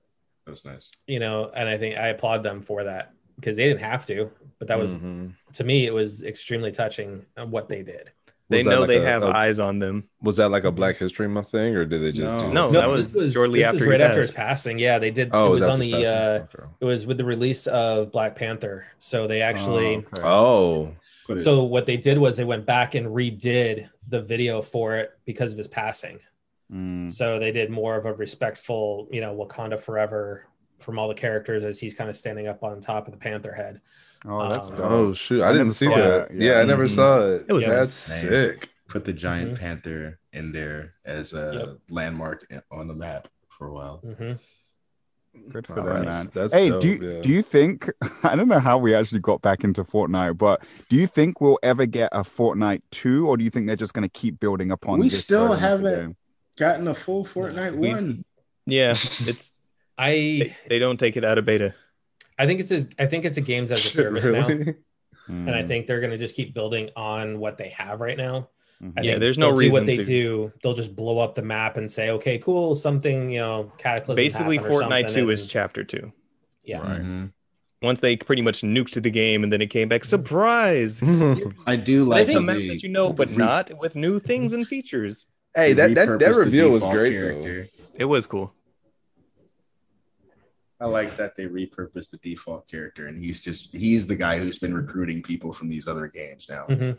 That was nice. You know, and I think I applaud them for that because they didn't have to, but that was Mhm. to me it was extremely touching what they did. They know like they a- have a- eyes on them Was that like a Black History Month thing, or did they just No. do No, that? that was this shortly this after was he right after his passing. Yeah, they did. Oh, it was on the. passing. uh Okay. It was with the release of Black Panther. So they actually. Oh, okay. Oh, So what they did was they went back and redid the video for it because of his passing. Mm. So they did more of a respectful, you know, Wakanda forever from all the characters as he's kind of standing up on top of the panther head. Oh, that's Um, dope. oh shoot! I, I didn't see that. that. Yeah, Yeah. I never Mhm. saw it. It was That's nice. sick. put the giant Mhm. panther in there as a Yep. landmark on the map for a while. Mhm. Good for Oh, them, that's- man. that's hey, dope, do you, yeah. do you think? I don't know how we actually got back into Fortnite, but do you think we'll ever get a Fortnite two, or do you think they're just going to keep building upon? We this still version of the haven't- Gotten a full Fortnite We- one. yeah it's I they, they don't take it out of beta I think it's a, I think it's a games as a Shit, service now, really? and I Mm, think they're going to just keep building on what they have right now. mhm. I Yeah, there's no they'll what they to. do. They'll just blow up the map and say, "Okay, cool, something you know, cataclysm." basically happened or Fortnite something," 2 is chapter 2 yeah. Right. Mhm. once they pretty much nuked the game and then it came back Mm-hmm. surprise I do But I like think the map that you know but re- not with new things and features hey, that that, that reveal was great character. it was cool I like that they repurposed the default character, and he's just he's the guy who's been recruiting people from these other games now. Mhm.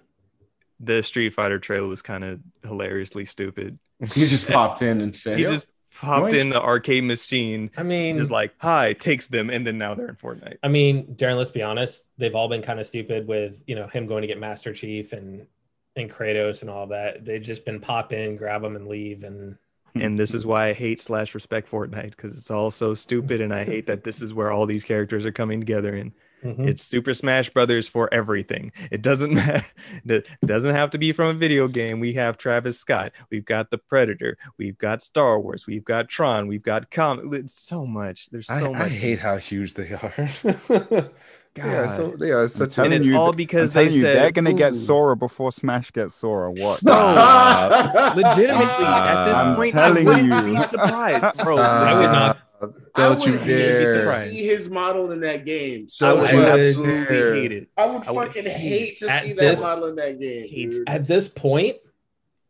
the street fighter trailer was kind of hilariously stupid He just popped in and said, he just popped in the arcade machine I mean, just like hi takes them and then now they're in fortnite I mean, Darren. Let's be honest; they've all been kind of stupid with you know him going to get Master Chief and and Kratos and all that. They've just been pop in, grab them, and leave. And and this is why i hate slash respect fortnite because it's all so stupid and i hate that this is where all these characters are coming together and Mhm. it's super smash brothers for everything it doesn't matter it doesn't have to be from a video game we have travis scott we've got the predator we've got star wars we've got tron we've got com it's so much there's so I much I hate how huge they are. yeah, so they are such telling and it's you all because I'm they telling you, said they're going to get Sora before Smash gets Sora. What? Stop. legitimately at this I'm point telling I wouldn't you. be surprised bro I would not- Don't I you would hate dare. to see his model in that game. I So would I would- absolutely dare. hate it. I would I would fucking hate hate to At see this- that model in that game. hate. At this point,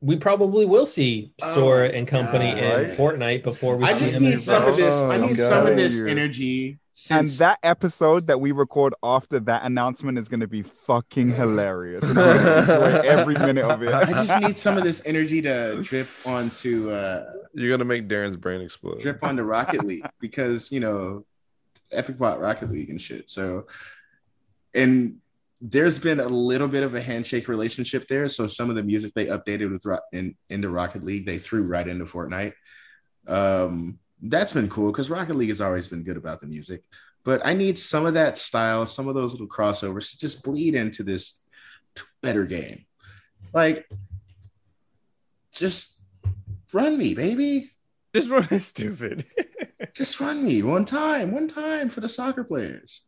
we probably will see Oh Sora my and company God. in Fortnite before we I see just him in need some of this. I Oh, need God. some of this You. Energy. And that episode that we record after that announcement is going to be fucking hilarious. I'm gonna enjoy every minute of it. I just need some of this energy to drip onto uh You're gonna make Darren's brain explode. drip onto Rocket League because you know Epic bought Rocket League and shit. So and there's been a little bit of a handshake relationship there. So some of the music they updated with Ro- in, into Rocket League, they threw right into Fortnite. Um, that's been cool because Rocket League has always been good about the music. But I need some of that style, some of those little crossovers to just bleed into this better game. Like, just run me, baby. Just run is stupid. Just run me one time, one time for the soccer players.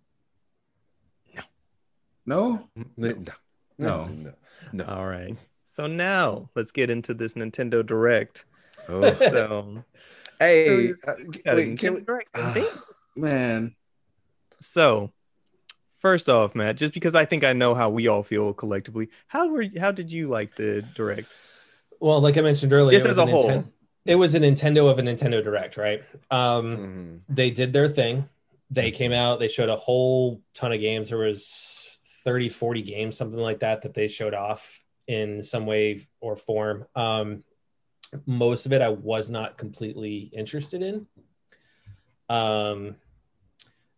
No. No, No. no, no. All right. So now let's get into this Nintendo Direct. Oh, So, hey, uh, wait, can we, Nintendo Direct. Thing. Man. So, first off, Matt, just because I think I know how we all feel collectively, how were how did you like the Direct? Well, like I mentioned earlier, Just it as was a whole. Ninten- it was a Nintendo of a Nintendo Direct, right? Um, Mhm. they did their thing. They came out, they showed a whole ton of games. There was 30, 40 games, something like that, that they showed off in some way or form. Um, most of it I was not completely interested in. Um,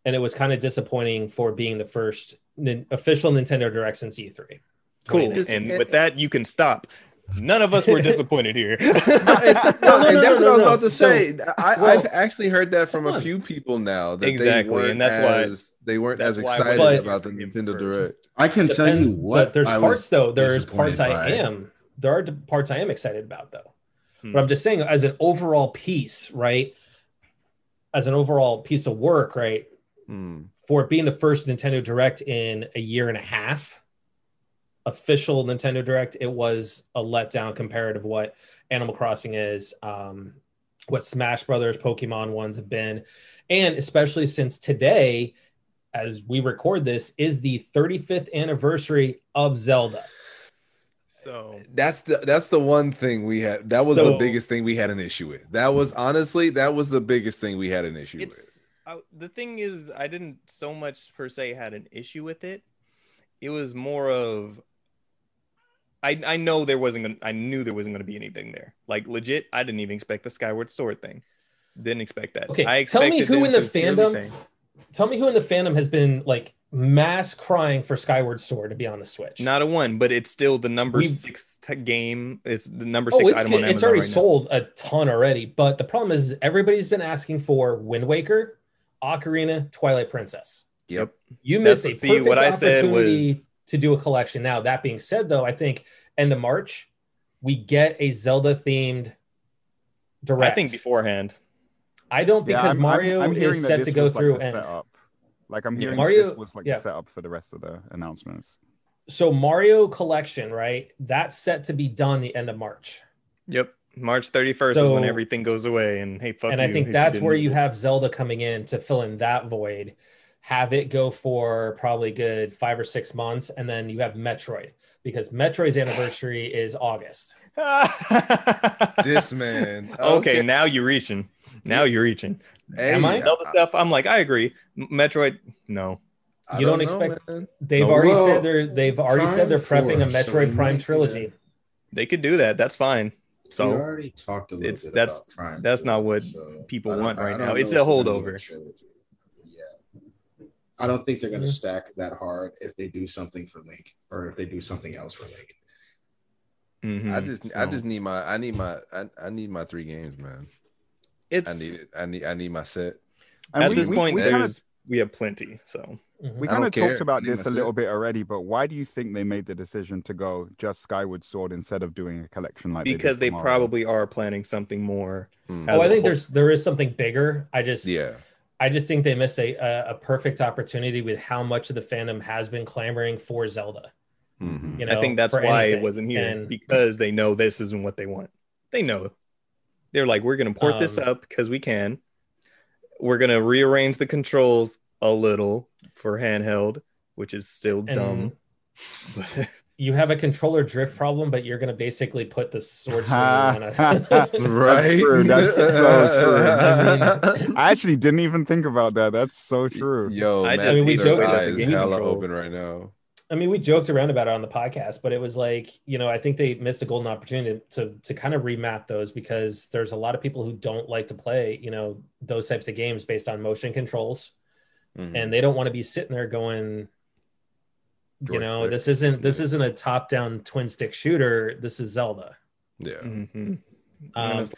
and it was kind of disappointing for being the first nin- official Nintendo Direct since E E3. Cool. Just- and with that, you can stop. None of us were disappointed here. No, No, that's no, what I was about to So- say. I, well, I've actually heard that from a few people now. That Exactly, they and that's why- they weren't as that's why excited wasn't about the Nintendo first. Direct. I can tell you what but there's I parts was though. There's parts I am. There are parts I am excited about though. Hmm. But I'm just saying, as an overall piece, right? As an overall piece of work, right? Hmm. For it being the first Nintendo Direct in a year and a half, official Nintendo Direct, it was a letdown compared to what Animal Crossing is, um, what Smash Brothers, Pokemon ones have been, and especially since today, as we record this, is the 35th anniversary of Zelda. So That's the that's the one thing we had. That was the biggest thing we had an issue with. That was honestly that was the biggest thing we had an issue with. it's uh, the thing is, I didn't so much per se had an issue with it. It was more of I I know there wasn't gonna, I knew there wasn't going to be anything there. Like legit, I didn't even expect the Skyward Sword thing. Didn't expect that. Okay, I tell me who in the to purely fandom- Tell me who in the fandom has been like mass crying for Skyward Sword to be on the Switch. Not a one, but it's still the number We've- six t- game. It's the number oh, six it's, item on Amazon it's Amazon already right now. sold a ton already. But the problem is everybody's been asking for Wind Waker, Ocarina, Twilight Princess. Yep. You That's missed a what- see, perfect what I said opportunity was- to do a collection. Now that being said, though, I think end of March we get a Zelda themed direct. I think beforehand. I don't Yeah, because I'm- I'm- Mario I'm is set to go was, like, through the and setup. Like I'm Yeah. hearing Mario- this was like yeah. the setup for the rest of the announcements. so Mario collection, right? That's set to be done the end of March. Yep. March 31st is when everything goes away. And hey, fuck and you I think that's didn't where you have Zelda coming in to fill in that void. Have it go for probably good five or six months, and then you have Metroid because Metroid's anniversary is August. This man. okay, now you're reaching. Now you're reaching. Hey, Am I? Zelda stuff. I'm like, I agree. Metroid, no. I You don't know, expect- man. They've No. already Well, said they're they've already said they're Prime prepping a Four, so Metroid Prime trilogy. get- They could do that. That's fine. we So already talked a little it's- bit that's- about Prime. that's not what so people want right now. It's a they're gonna do holdover. Yeah. I don't think they're going to Mhm. stack that hard if they do something for Link or if they do something else for Link. mhm, I just I just need my I need my I, I need my three games, man. It's I need it. I need I need my set. And at we, this we, point we there's kind of we have plenty. So Mhm. we kind of talked about this a little bit already, but why do you think they made the decision to go just Skyward Sword instead of doing a collection like because they, they did for Mario? probably are planning something more. As Oh, I a think whole. there's there is something bigger. I just Yeah. I just think they missed a, a a perfect opportunity with how much of the fandom has been clamoring for Zelda. Mhm. You know, I think that's why anything. it wasn't here And- because they know this isn't what they want. They know. They're like, we're gonna port this Um, up because we can. we're gonna rearrange the controls a little for handheld, which is still dumb. You have a controller drift problem, but you're going to basically put the sword swing on a. right? true. That's so true. I actually didn't even think about that. That's so true. Yo, I Matt's just- I mean, we third joke about the game hella open right now. I mean, we joked around about it on the podcast, but it was like, you know, I think they missed a golden opportunity to to kind of remap those because there's a lot of people who don't like to play, you know, those types of games based on motion controls, Mhm. and they don't want to be sitting there going, you know, Joystick. this isn't this isn't a top down twin stick shooter. This is Zelda. yeah. Mhm. Um, And like,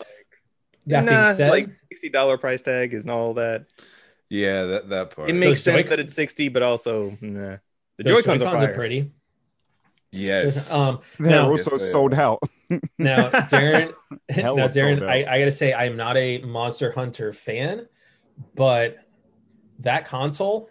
that nah, being said, like sixty dollar price tag and all that. Yeah, that that part. It makes Those sense Joy- that it's sixty, but also nah. The those Joy Cons are, are pretty. yes. Um, They're now, also Yes, sold are. out. Now, Darren, now Darren. I, I gotta say, I'm not a Monster Hunter fan, but that console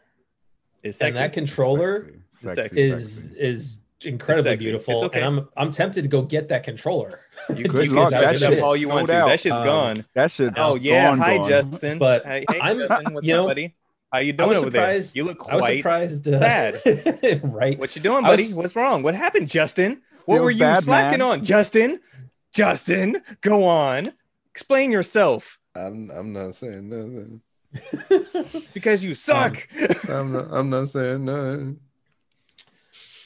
It's and that controller Sexy, sexy, is sexy. is incredibly sexy. beautiful, It's okay. and I'm I'm tempted to go get that controller. You could because luck. that That was shit's all you want sold to. out. That shit's Um, gone. That shit's Oh yeah, gone, hi gone. Justin. But hey, hey, I'm- Justin, what's you know, buddy? How you doing over there? You look I was quite surprised. Uh, sad. right? What you doing, buddy? was- What's wrong? What happened, Justin? What were you bad, slacking man. on, Justin? Justin, go on. Explain yourself I'm I'm not saying nothing. because you suck. I'm not I'm not saying nothing.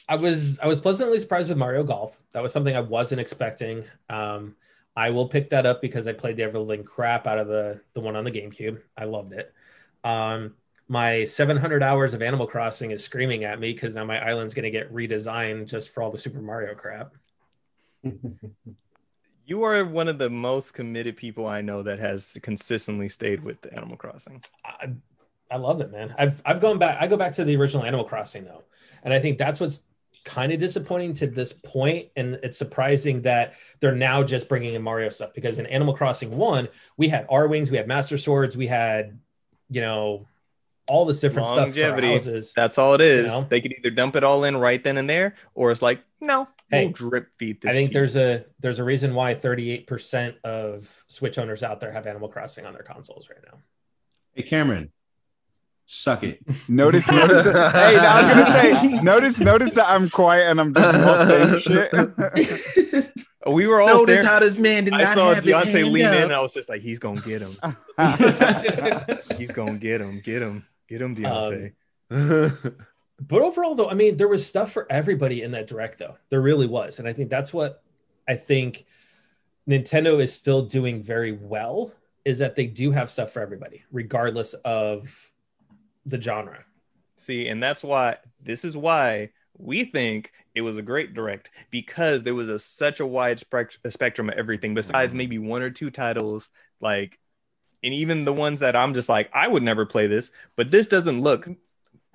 I was I was pleasantly surprised with Mario Golf. That was something I wasn't expecting. Um, I will pick that up because I played the ever living crap out of the the one on the GameCube. I loved it. Um, my 700 hours of Animal Crossing is screaming at me because now my island's going to get redesigned just for all the Super Mario crap. you are one of the most committed people I know that has consistently stayed with Animal Crossing. I, I love it, man. I've I've gone back. I go back to the original Animal Crossing though, and I think that's what's kind of disappointing to this point, and it's surprising that they're now just bringing in Mario stuff because in Animal Crossing One we had R wings, we had Master Swords, we had you know all this different stuff for Longevity. houses. That's all it is. know? They could either dump it all in right then and there, or it's like, no, Hey, we'll drip feed this. I think to you. there's a there's a reason why 38% of Switch owners out there have Animal Crossing on their consoles right now. Hey, Cameron, suck it. Notice, notice. that- hey, I was gonna say, notice, notice that I'm quiet and I'm just not saying shit. we were all Notice staring. how this man did I not saw have his Deontay hand lean in, and I was just like, he's gonna get him. He's gonna get him. Get him. Get him, Deontay. Um, but overall, though, I mean, there was stuff for everybody in that direct, though. There really was. And I think that's what I think Nintendo is still doing very well is that they do have stuff for everybody, regardless of the genre. See, and that's why this is why we think it was a great direct because there was a such a wide spec- spectrum of everything besides maybe one or two titles like and even the ones that I'm just like I would never play this but this doesn't look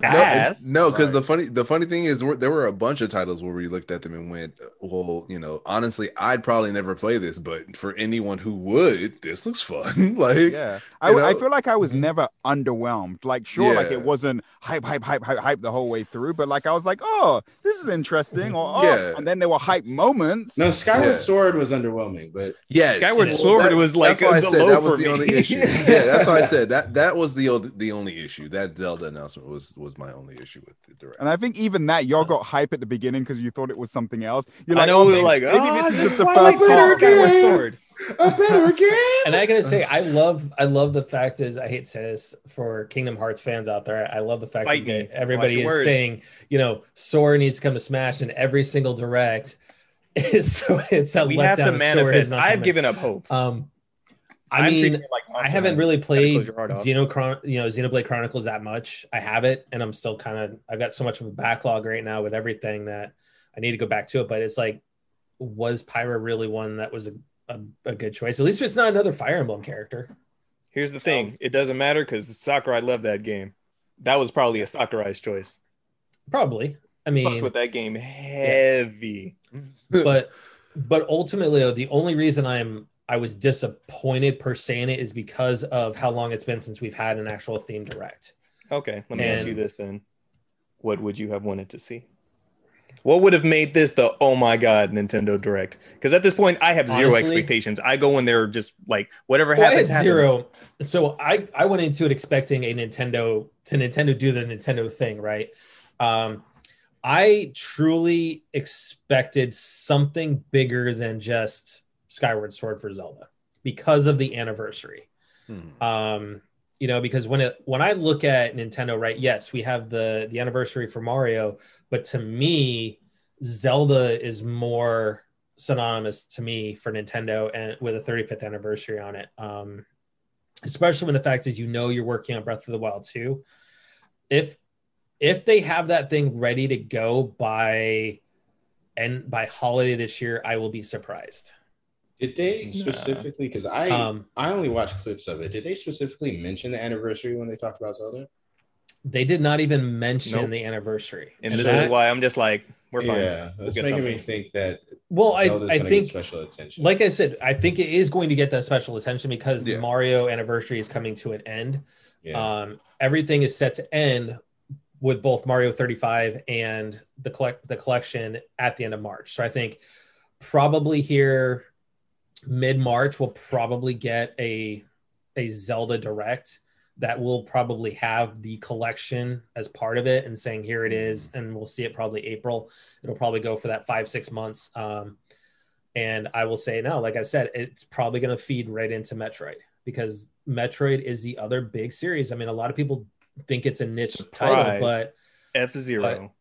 ass no, because the Right. funny the funny thing is, there were a bunch of titles where we looked at them and went, "Well, you know, honestly, I'd probably never play this, but for anyone who would, this looks fun." like, Yeah, I, I feel like I was Mhm. never underwhelmed. Like, sure, like it wasn't hype, hype, hype, hype, hype the whole way through, but like I was like, oh, this is interesting, or oh, Yeah. and then there were hype moments. No, Skyward Yeah. Sword was underwhelming, but yes, Skyward Well, Sword that- was like that's why I said that was for the me. only issue. yeah, that's why I said that that was the o- the only issue. That Zelda announcement was was my only issue with the direct. And I think even that y'all got hype at the beginning because you thought it was something else. You're I know oh, we were maybe, like maybe oh, this is just the first Glitter part. Skyward. Sword a better game. And I gotta say, I love I love the fact is I hate to say this for Kingdom Hearts fans out there. I love the fact Fight that me. everybody is words. saying, you know, Sora needs to come to Smash and every single direct is so it's a we have to letdown. Sora is manifest not I've given up hope um I I'm mean like I haven't Hunter. really played close your heart off. Xenochron, you know, Xenoblade Chronicles that much. I have it, and I'm still kind of. I've got so much of a backlog right now with everything that I need to go back to it. But it's like, was Pyra really one that was a, a, a good choice? At least it's not another Fire Emblem character. Here's the thing: it doesn't matter because Sakurai loved that game. That was probably a Sakurai's choice. Probably. I Fucked mean, with that game heavy. but but ultimately, the only reason I'm I was disappointed per se in it is because of how long it's been since we've had an actual theme direct. Okay, let me ask you this then: What would you have wanted to see? What would have made this the oh my god Nintendo Direct? Because at this point, I have zero Honestly- expectations. I go in there just like whatever Well, happens, happens. zero. So I I went into it expecting a Nintendo to Nintendo do the Nintendo thing, right? Um, I truly expected something bigger than just Skyward Sword for Zelda because of the anniversary. Hmm. Um, you know, because when it when I look at Nintendo, right? Yes, we have the the anniversary for Mario, but to me, Zelda is more synonymous to me for Nintendo and with a 35th anniversary on it. Um, especially when the fact is you know you're working on Breath of the Wild too. If if they have that thing ready to go by and by holiday this year, I will be surprised. Did they specifically? Because I Um, I only watched clips of it. Did they specifically mention the anniversary when they talked about Zelda? They did not even mention Nope. the anniversary. and And this that- is why I'm just like, we're fine. Yeah, We'll that's get making me think that well, I, Zelda's I gonna think special attention. like I said, I think it is going to get that special attention because the Mario anniversary is coming to an end. yeah, Um, everything is set to end with both Mario 35 and the collect the collection at the end of March. So I think probably here mid March we'll probably get a a Zelda direct that will probably have the collection as part of it and saying here it is and we'll see it probably April. It'll probably go for that 5 6 months. Um, and I will say now, like I said, it's probably going to feed right into Metroid because Metroid is the other big series. I mean, a lot of people think it's a niche title, but F Zero.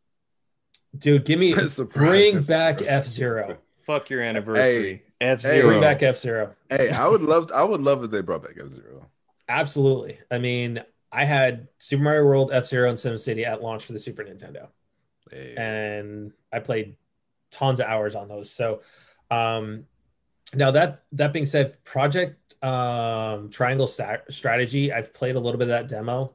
dude, give me Surprise, bring F- back F- F Zero. Fuck your anniversary. F hey, Zero. Bring back F Zero. Hey, I would love I would love if they brought back F Zero. Absolutely. I mean, I had Super Mario World, F Zero, and SimCity at launch for the Super Nintendo. Hey. and I played tons of hours on those. So, um, now that that being said, Project um, Triangle Sta- Strategy, I've played a little bit of that demo.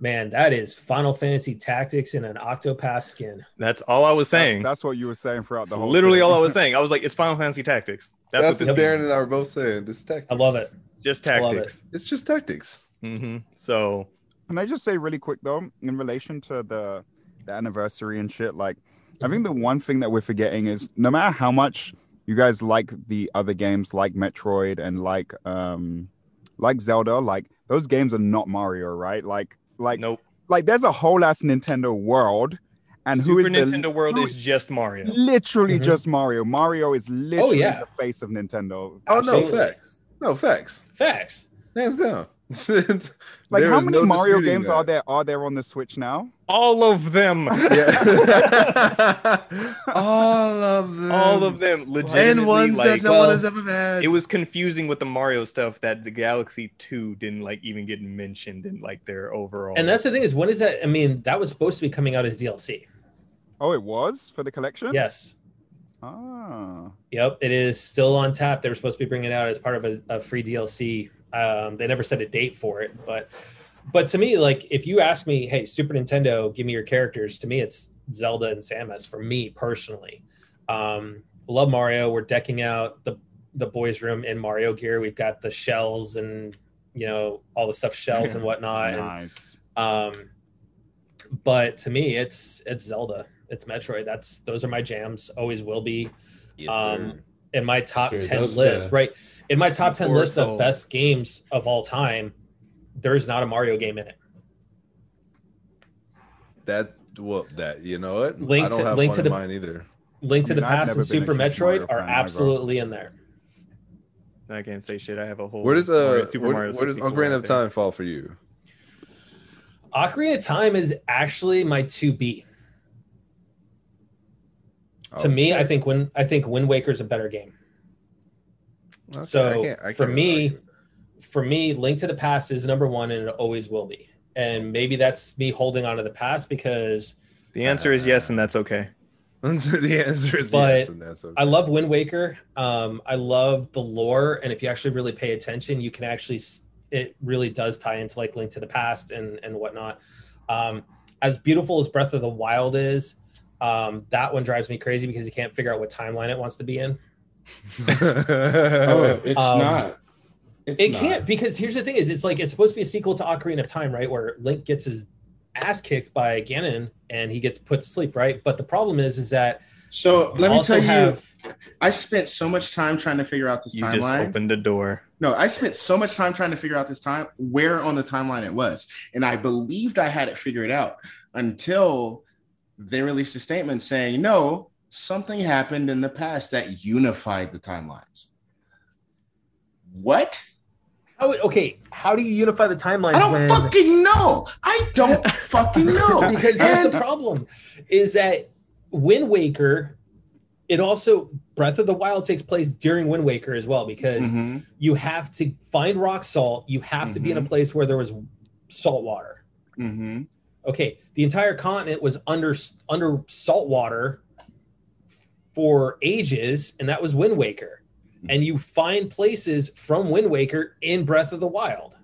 Man, that is Final Fantasy Tactics in an Octopath skin. That's all I was saying. that's what you were saying throughout the whole. literally thing. all I was saying. I was like, it's Final Fantasy Tactics. That's, That's, what what this Darren and I were both saying. This tactics. I love it. Just I love it. tactics. It's just tactics. hmm So Can I just say really quick though, in relation to the the anniversary and shit, like I think the one thing that we're forgetting is no matter how much you guys like the other games like Metroid and like um like Zelda, like those games are not Mario, right? Like like nope. like there's a whole ass Nintendo world and who Super is the Nintendo World who is just Mario. literally Mhm. just Mario. Mario is literally yeah. the face of Nintendo. Oh no, Absolutely. facts. No facts. Facts. Hands down. Like There how is many no Mario games that. are there are there on the Switch now? All of them. Yeah. All of them. All of them. Legitimately, and ones like, that no well, one has ever had. it was confusing with the Mario stuff that the Galaxy 2 didn't like even get mentioned in like their overall. And that's the thing is, when is that? I mean, that was supposed to be coming out as DLC. Oh, it was for the collection? Yes. Ah. Yep, it is still on tap. They were supposed to be bringing it out as part of a, a free DLC. Um, they never set a date for it, but but to me, like if you ask me, hey, Super Nintendo, give me your characters. To me, it's Zelda and Samus. For me personally, um, love Mario. We're decking out the the boys' room in Mario gear. We've got the shells and you know all the stuff shells and whatnot. And nice. um, but to me, it's it's Zelda. It's Metroid. That's those are my jams. Always will be. um, in my top Sure, ten list, uh, right? In my top ten list of best games of all time, there's not a Mario game in it. that well that you know what? Link I don't to- have Link to the- mine either. Link I to mean, the Past and Super Metroid are absolutely in there. I can't say shit. I have a whole. Where does Mario- uh Super where, Mario where does Ocarina out of. Time fall for you? Ocarina of Time is actually my two B. To me, I think when I think Wind Waker is a better game. Okay, so, I can't- I for can't really me- For me, Link to the Past is number one, and it always will be. And maybe that's me holding on to the past because The answer is yes, and that's okay. the answer is But yes, and that's okay. I love Wind Waker. Um, I love the lore, and if you actually really pay attention, you can actually it really does tie into like Link to the Past and and whatnot. Um, as beautiful as Breath of the Wild is, um, that one drives me crazy because you can't figure out what timeline it wants to be in. Oh, it's Um, not. It's It not. can't because here's the thing: is it's like it's supposed to be a sequel to Ocarina of Time, right? Where Link gets his ass kicked by Ganon and he gets put to sleep, right? But the problem is, is that So let me also tell you, have I spent so much time trying to figure out this You just timeline. opened a door. No, I spent so much time trying to figure out this time where on the timeline it was, and I believed I had it figured out until they released a statement saying, "No, something happened in the past that unified the timelines." What? how, okay. How do you unify the timeline? I don't when, fucking know. I don't fucking know. because here's the problem: is that Wind Waker. It also Breath of the Wild takes place during Wind Waker as well because Mhm. you have to find rock salt. You have to be in a place where there was salt water. Mhm. Okay, the entire continent was under under salt water for ages, and that was Wind Waker. Hmm. And you find places from Wind Waker in Breath of the Wild.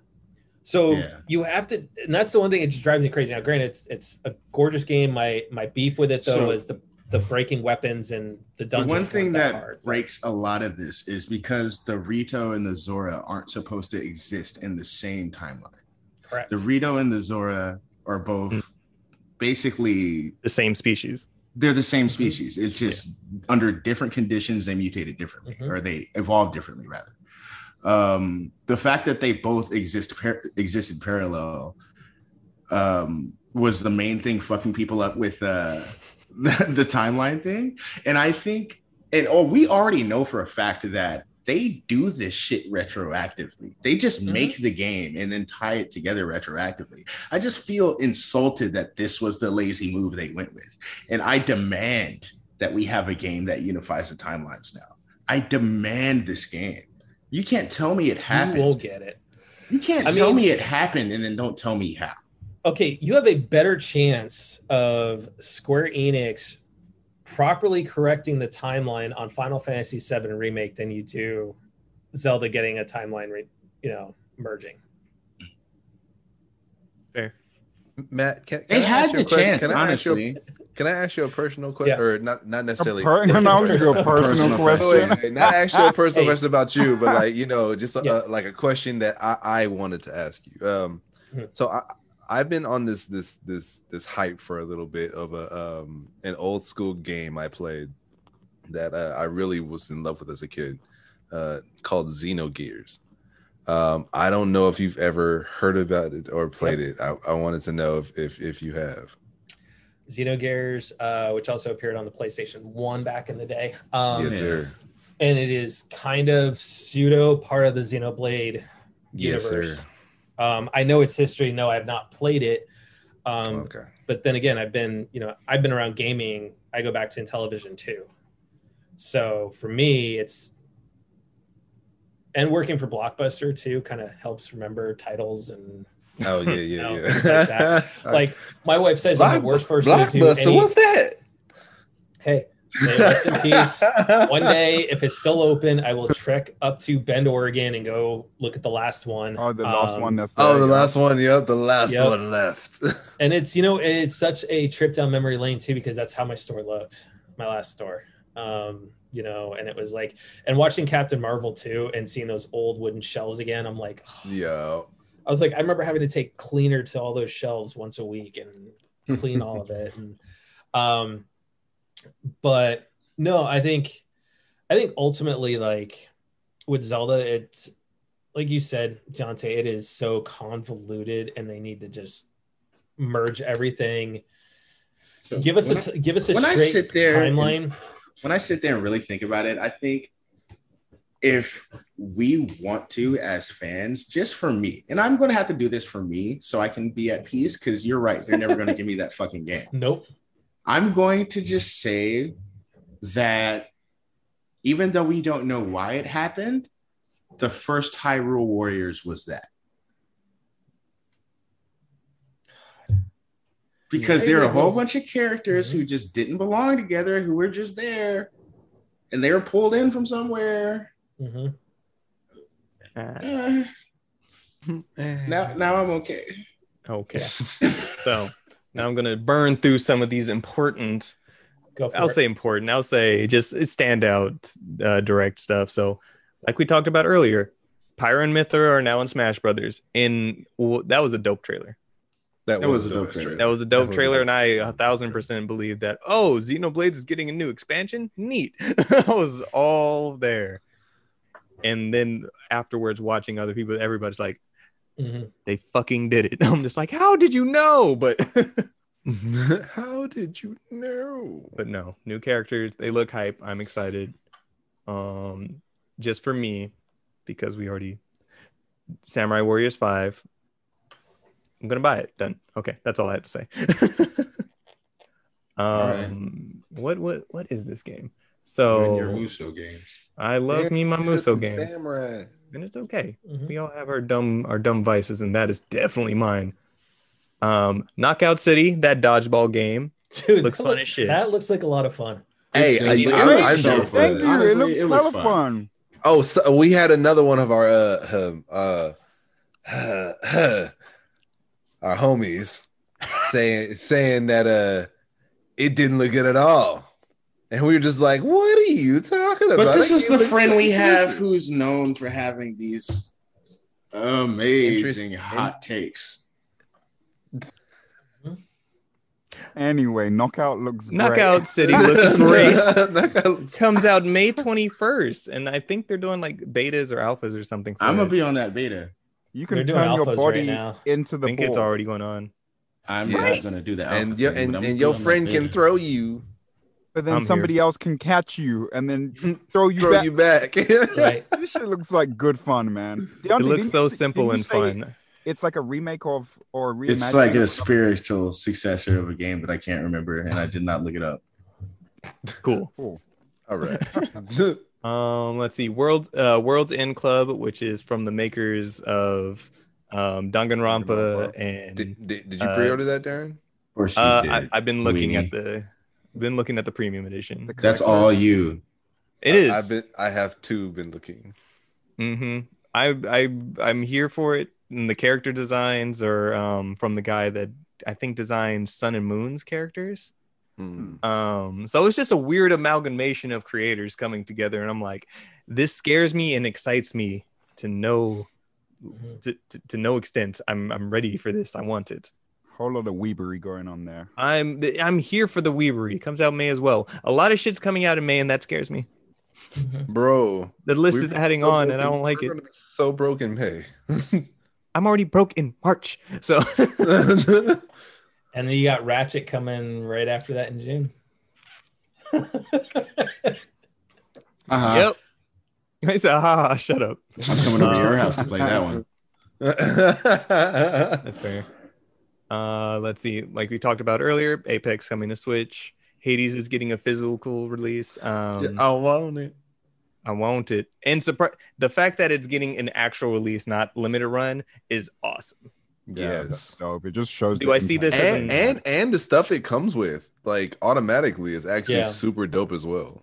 So Yeah. you have to, and that's the one thing that just drives me crazy. Now, granted, it's it's a gorgeous game. My my beef with it though So- is the the breaking weapons and the The dungeons. one thing weren't that breaks a lot of this is because the Rito and the Zora aren't supposed to exist in the same timeline. correct. The Rito and the Zora are both hmm. basically The same species. They're the same species. It's just under different conditions they mutated differently Mhm. or they evolved differently rather. Um, the fact that they both exist par- existed parallel um, was the main thing fucking people up with uh, the, the timeline thing. And I think, and oh, we already know for a fact that they do this shit retroactively. They just Mhm. make the game and then tie it together retroactively. I just feel insulted that this was the lazy move they went with. And I demand that we have a game that unifies the timelines now. I demand this game. You can't tell me it happened. You will get it. You can't I tell mean- me it happened and then don't tell me how. okay, you have a better chance of Square Enix properly correcting the timeline on Final Fantasy VII remake than you do Zelda getting a timeline, re- you know, merging. Fair. Matt, can, can They I had ask you the a question? chance, Can I ask you a- honestly. Can I ask you a personal question, Yeah. or not? Not necessarily. Per- no, I was a Personal- personal personal question. Wait, wait, not actually a personal Hey. question about you, but like you know, just a, Yeah. uh, like a question that I, I wanted to ask you. Um, Mhm. so I I've been on this this this this hype for a little bit of a um an old school game I played that uh, I really was in love with as a kid, uh, called Xenogears. Um, I don't know if you've ever heard about it or played it. I, I wanted to know if if, if you have. Xenogears, uh, which also appeared on the PlayStation 1 back in the day. Um, yes, sir. And it is kind of pseudo part of the Xenoblade Yes, universe. sir. Um, I know its history. No, I have not played it. Um, okay. but then again, I've been, you know, I've been around gaming. I go back to Intellivision too. So for me, it's and working for Blockbuster too kind of helps remember titles and Oh yeah, know, yeah, things yeah. like like my wife says I'm the worst person to do Blockbuster. any. What's that? Hey, may it rest in peace. One day, if it's still open, I will trek up to Bend, Oregon, and go look at the last one. Oh, the last Um, one. That's Oh, the yeah. last one. Yep, the last Yep. one left. and it's you know it's such a trip down memory lane too because that's how my store looked my last store um you know and it was like and watching captain marvel too and seeing those old wooden shelves again i'm like yeah. i was like i remember having to take cleaner to all those shelves once a week and clean all of it and um but no i think i think ultimately like with zelda it's like you said Dante, it is so convoluted and they need to just merge everything So give us a I- give us a when I straight sit there and- timeline when I sit there and really think about it, I think if we want to, as fans, just for me, and I'm going to have to do this for me so I can be at peace because you're right. They're never going to give me that fucking game. nope I'm going to just say that even though we don't know why it happened, the first Hyrule Warriors was that. Because there are a whole bunch of characters who just didn't belong together, who were just there, and they were pulled in from somewhere. hmm Uh, now, now I'm okay. okay. so now I'm gonna burn through some of these important. go for I'll it. say important. I'll say just standout uh, direct stuff. So, like we talked about earlier, Pyra and Mythra are now in Smash Brothers. In w- that was a dope trailer. That, That was, was a a dope dope trailer. trailer. That was a dope was trailer, dope. and I a thousand percent believe that. Oh, Xenoblade is getting a new expansion. Neat. I was all there, and then afterwards, watching other people, everybody's like, Mhm. "They fucking did it." I'm just like, "How did you know?" But How did you know? but no, new characters. They look hype. I'm excited. Um, just for me, because we already Samurai Warriors Five. I'm gonna buy it. Done. Okay, that's all I had to say. um, right. what what what is this game? You and your So Musou games. I love Damn, me my Musou games, Samurai. And it's okay. Mhm. We all have our dumb our dumb vices, and that is definitely mine. Um, Knockout City, that dodgeball game. Dude, Looks that fun as looks- shit. That looks like a lot of fun. Hey, It I, does look- I, it I'm so fun. Thank you. Honestly, it looks it looks hella fun. fun. Oh, so we had another one of our uh uh, uh our homies saying saying that uh it didn't look good at all. And we were just like, what are you talking about? But this That is game the friend we have who's known for having these amazing hot takes. Mm-hmm. Anyway, Knockout looks great. Knockout City looks great. Comes out May 21st, and I think they're doing like betas or alphas or something. For I'm gonna be on that beta. You They're can turn your alphas right body now. into I the think ball. it's already going on. I'm Yes. not gonna do that. and your and, and your friend can throw you, but then I'm here. somebody else can catch you and then throw you throw back. you back. Right. This shit looks like good fun, man. It looks so you simple and you say fun. It's like a remake of or reimagining. It's like a spiritual successor of a game that I can't remember, and I did not look it up. Cool. Cool. All right. Um, let's see. World uh World's End Club, which is from the makers of um Danganronpa Danganronpa. and did, did, did you Uh, pre-order that, Darren? Of course uh. I, I've been looking at the been looking at the premium edition. The That's all you. It is. I, have been. I have too been looking. Mm-hmm. I I I'm here for it. And the character designs are um from the guy that I think designed Sun and Moon's characters. Hmm. Um, so it's just a weird amalgamation of creators coming together, and I'm like, this scares me and excites me to no Mhm. to, to, to no extent. I'm I'm ready for this. I want it. Whole lot of weebery going on there. I'm I'm here for the Weebery. It comes out May as well. A lot of shit's coming out in May, and that scares me. Bro, The list is adding so on, and I don't like we're it. gonna be so broken, May. I'm already broke in March, so And then you got Ratchet coming right after that in June. Uh-huh. yep. I said, ha, ha, shut up. I'm coming over to your house to play that one. That's fair. Uh, let's see. Like we talked about earlier, Apex coming to Switch. Hades is getting a physical release. Um, I want it. I want it. And surprise, the fact that it's getting an actual release, not limited run, is awesome. Yeah, that's Yes. dope. It just shows. Do the I see this as And, an- and and the stuff it comes with, like automatically, is actually Yeah. super dope as well.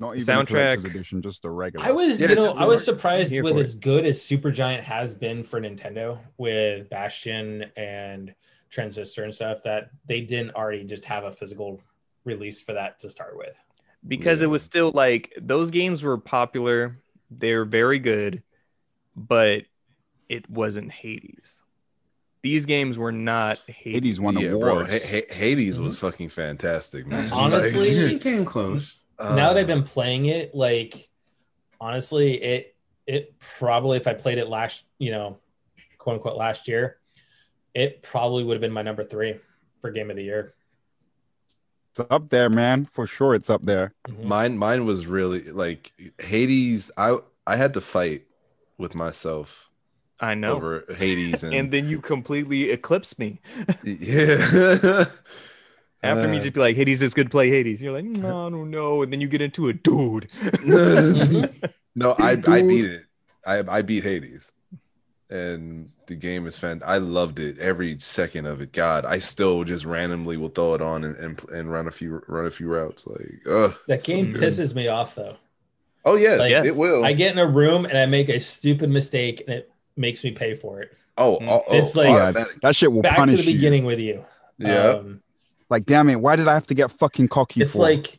Not even soundtrack- a edition, just a regular. I was, Yeah, you know, I was surprised with for it. as good as Supergiant has been for Nintendo with Bastion and Transistor and stuff that they didn't already just have a physical release for that to start with. because Yeah. it was still like those games were popular. They're very good, but it wasn't Hades. These games were not Hades. Hades won yeah, bro. awards. H- H- Hades was fucking fantastic, man. Honestly- she came close. Like, now that uh, I've been playing it, like honestly, it it probably if I played it last, you know, quote unquote last year, it probably would have been my number three for game of the year. It's up there, man. For sure, it's up there. Mhm. mine mine was really like Hades. I I had to fight with myself I know. over Hades and, and then you completely eclipse me. yeah. After me Uh, just be like, Hades is good, play Hades. You're like, no, I don't know. And then you get into a dude. no, I I beat it. I I beat Hades, and the game is fan. I loved it every second of it. God, I still just randomly will throw it on and and, and run a few run a few routes. Like, ugh, That game good. pisses me off though. Oh yes, Like, Yes. it will. I get in a room and I make a stupid mistake and it makes me pay for it. oh, Mm. oh, oh, It's like- automatic. That shit will Back to punish the you. beginning with you. yeah. Um, Like, damn it, why did I have to get fucking cocky it's for? like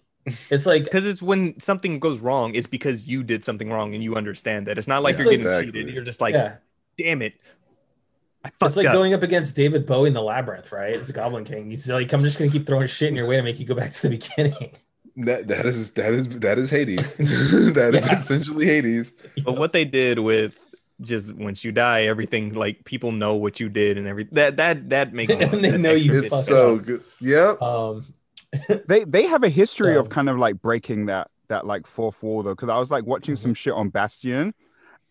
it's like Because it's when something goes wrong, it's because you did something wrong and you understand that. It's not like Yeah, you're getting exactly. cheated. You're just like, yeah. damn it. I It's like up. going up against David Bowie in the Labyrinth, right? It's a Goblin King. He's like, I'm just gonna keep throwing shit in your way to make you go back to the beginning. That that is that is that is Hades. that is Yeah. essentially Hades. But what they did with just once you die, everything like people know what you did and everything that that that makes And they know you It's so up. good. Yep. Um, they they have a history So- of kind of like breaking that that like fourth wall though because i was like watching some shit on bastion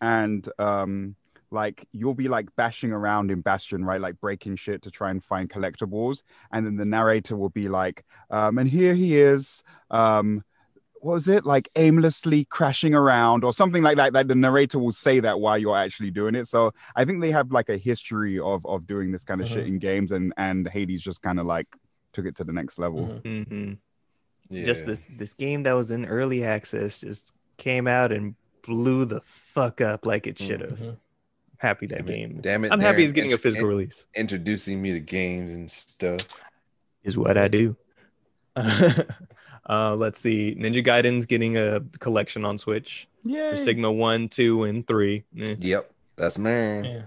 and um like you'll be like bashing around in bastion right like breaking shit to try and find collectibles and then the narrator will be like um and here he is um what was it like aimlessly crashing around or something like that like the narrator will say that while you're actually doing it so i think they have like a history of of doing this kind of shit Mhm. in games and and hades just kind of like took it to the next level mhm. Mhm. Yeah. just this this game that was in early access just came out and blew the fuck up like it should have. Mhm. Happy that Damn it. game. Damn it. I'm happy Darren, it's getting a physical in- release. Introducing me to games and stuff. Is what I do. uh, let's see. Ninja Gaiden's getting a collection on Switch yeah for Sigma one, two, and three. Eh. Yep. That's man. Yeah.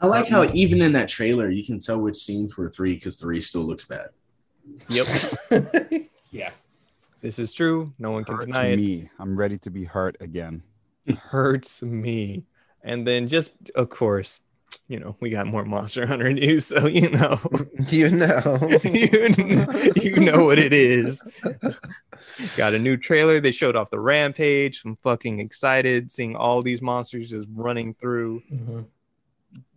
I like how even in that trailer you can tell which scenes were three because three still looks bad. Yep, yeah. this is true. No one can hurt deny it. me. I'm ready to be hurt again. Hurts me. And then just of course, you know, we got more Monster Hunter news, so you know. You know. you, you know what it is. Got a new trailer. They showed off the rampage. I'm fucking excited seeing all these monsters just running through. Mhm.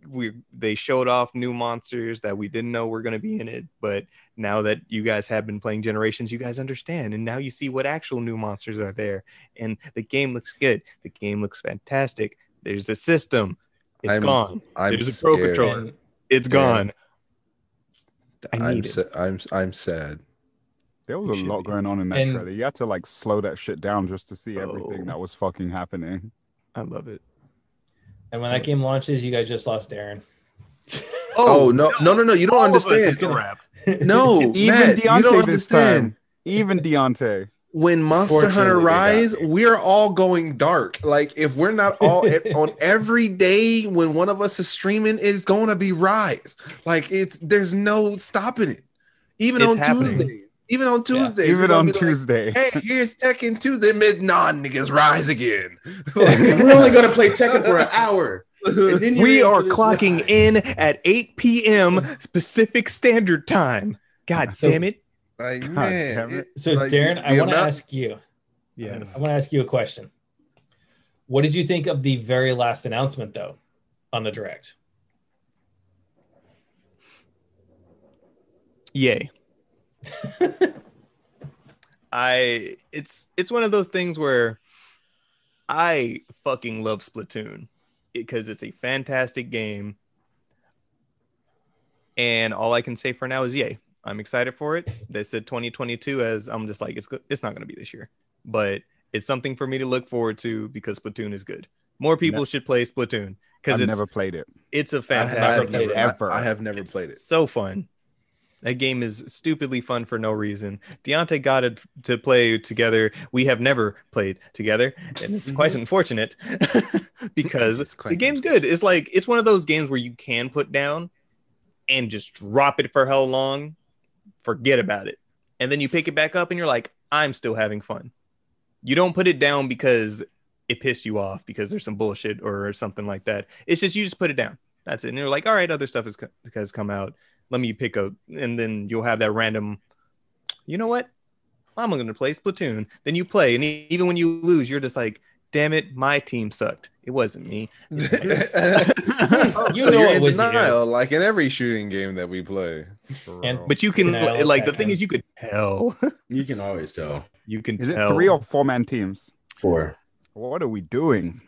We they showed off new monsters that we didn't know were going to be in it, but now that you guys have been playing Generations, you guys understand, and now you see what actual new monsters are there. And the game looks good. The game looks fantastic. There's a system. It's I'm- gone. I'm There's a pro scared. controller. And It's Yeah. gone. I I'm need it. sa- I'm I'm sad. There was You a lot be. going on in that And- trailer. You had to like slow that shit down just to see everything Oh. that was fucking happening. I love it. and when that game launches, you guys just lost Darren. Oh, oh, no no no no! You don't All understand. it's a. No, Even Matt, you don't Deontay this understand. time. Even Deontay. When Monster Hunter Fortunately, they got Rise, we're all going dark. Like if we're not all on every day when one of us is streaming, it's going to be Rise. Like it's there's no stopping it. Even It's on happening. Tuesday, even on Tuesday, Even on Tuesday. hey, here's Tekken Tuesday. Mid nah, niggas rise again. We're only gonna play Tekken for an hour. and then you're We are clocking ride. in at 8 p.m. Pacific Standard Time. God So- damn it. Like God man, it. it- So, like, Darren, the I want to amount- ask you. Yes. I want to ask you a question. What did you think of the very last announcement, though, on the direct? Yay. I it's it's one of those things where I fucking love Splatoon because it's a fantastic game. And all I can say for now is yay. I'm excited for it. They said 2022 as I'm just like it's go- it's not going to be this year. But it's something for me to look forward to because Splatoon is good. More people Ne- should play Splatoon because I've it's never played it. it's a fantastic I have never, it. I- Ever. I, have never it's played it. So fun. That game is stupidly fun for no reason. Deontay got it to play together. We have never played together, and it's quite mm-hmm. unfortunate because quite the game's good. It's like it's one of those games where you can put down and just drop it for how long, forget about it, and then you pick it back up and you're like, I'm still having fun. You don't put it down because it pissed you off because there's some bullshit or something like that. It's just you just put it down. That's it. And you're like, all right, other stuff has, co- has come out. Let me pick up, and then you'll have that random. You know what? I'm going to play Splatoon. Then you play, and even when you lose, you're just like, damn it, my team sucked. It wasn't me. Oh, You so know you're it in was you. denial, like in every shooting game that we play. And- But you can Denial like the Tekken. thing is you could tell. You can always tell. You can Is it three or four man teams? Four. What are we doing?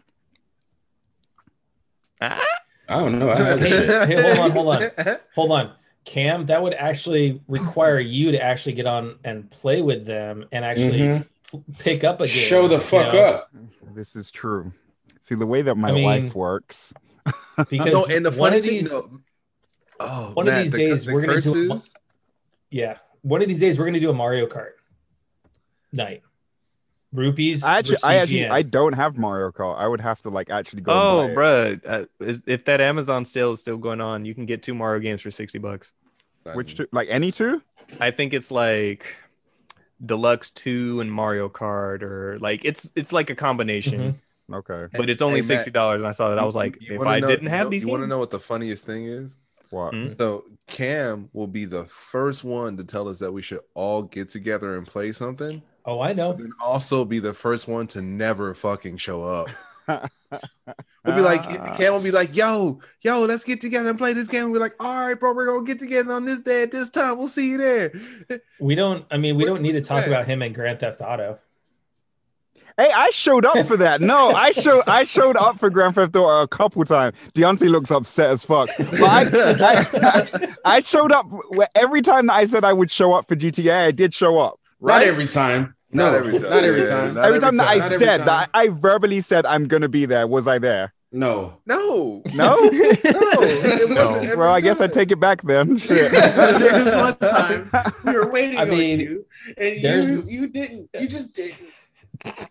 I don't know. I Hey, hey, hold on, hold on. Hold on. Cam, that would actually require you to actually get on and play with them and actually Mhm. P- pick up a game. Show the you fuck know? up. This is true. See the way that my I mean- life works. Because no, and the one funny of these, thing, no, oh, one Matt, of these the, days the we're gonna do. A, yeah, one of these days we're gonna do a Mario Kart night. rupees. I actually, I actually, I don't have Mario Kart. I would have to like actually go. Oh, and buy it. bruh, uh, if that Amazon sale is still going on, you can get two Mario games for sixty bucks. Which two? Like any two? I think it's like Deluxe Two and Mario Kart, or like it's it's like a combination, Mhm. Okay. but it's only Hey, sixty dollars. And I saw that, I was like, if I know- didn't have you these, you want to know what the funniest thing is? What? Hmm? So Cam will be the first one to tell us that we should all get together and play something, Oh, I know. and also be the first one to never fucking show up. We'll be like. Cam will be like, yo, yo, let's get together and play this game. We'll be like, all right, bro, we're gonna get together on this day at this time. We'll see you there. We don't. I mean, we don't need to talk about him and Grand Theft Auto. Hey, I showed up for that. No, I showed I showed up for Grand Theft Auto a couple times. Deontay looks upset as fuck. But I, I, I showed up every time that I said I would show up for GTA. I did show up. Right? Not every time. No, Not every time. Not every Yeah, time. not every time that I Not said time. that I verbally said I'm gonna be there. Was I there? No. No, No. no. No. wasn't well, I guess I take it back then. Shit. there was one time we were waiting I mean, on you, and there's- you you didn't. You just didn't.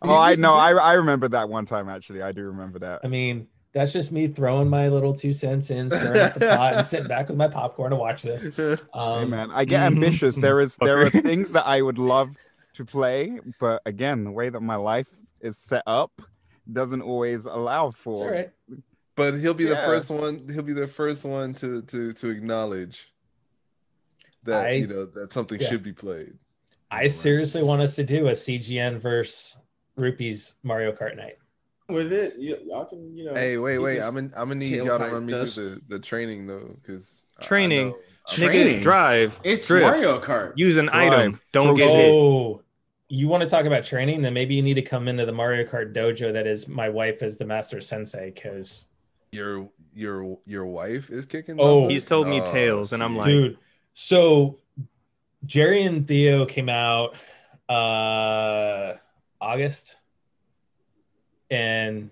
Oh, I know. I. I remember that one time actually. I do remember that. I mean, that's just me throwing my little two cents in, stirring up the pot, and sitting back with my popcorn to watch this. Um, Hey man, I get ambitious. There is there are things that I would love to play, but again, the way that my life is set up doesn't always allow It's for. all right. But he'll be the first one. He'll be the first one to to to acknowledge that I- you know that something yeah. should be played. I seriously want us to do a CGN versus Rupees Mario Kart night. With it, you, y'all can you know. Hey, wait, you wait. I'm in, I'm gonna need y'all to run me dust. through the, the training though, because Training. Tra- Nigga, Training. drive, It's drift, Mario Kart. use an Drive, item, don't throw get shit. hit. You want to talk about training? Then maybe you need to come into the Mario Kart dojo that is my wife as the master sensei. Because your your your wife is kicking. Oh. numbers? He's told me Oh, tails, and I'm shit. like- dude, so Jerry and Theo came out uh August, and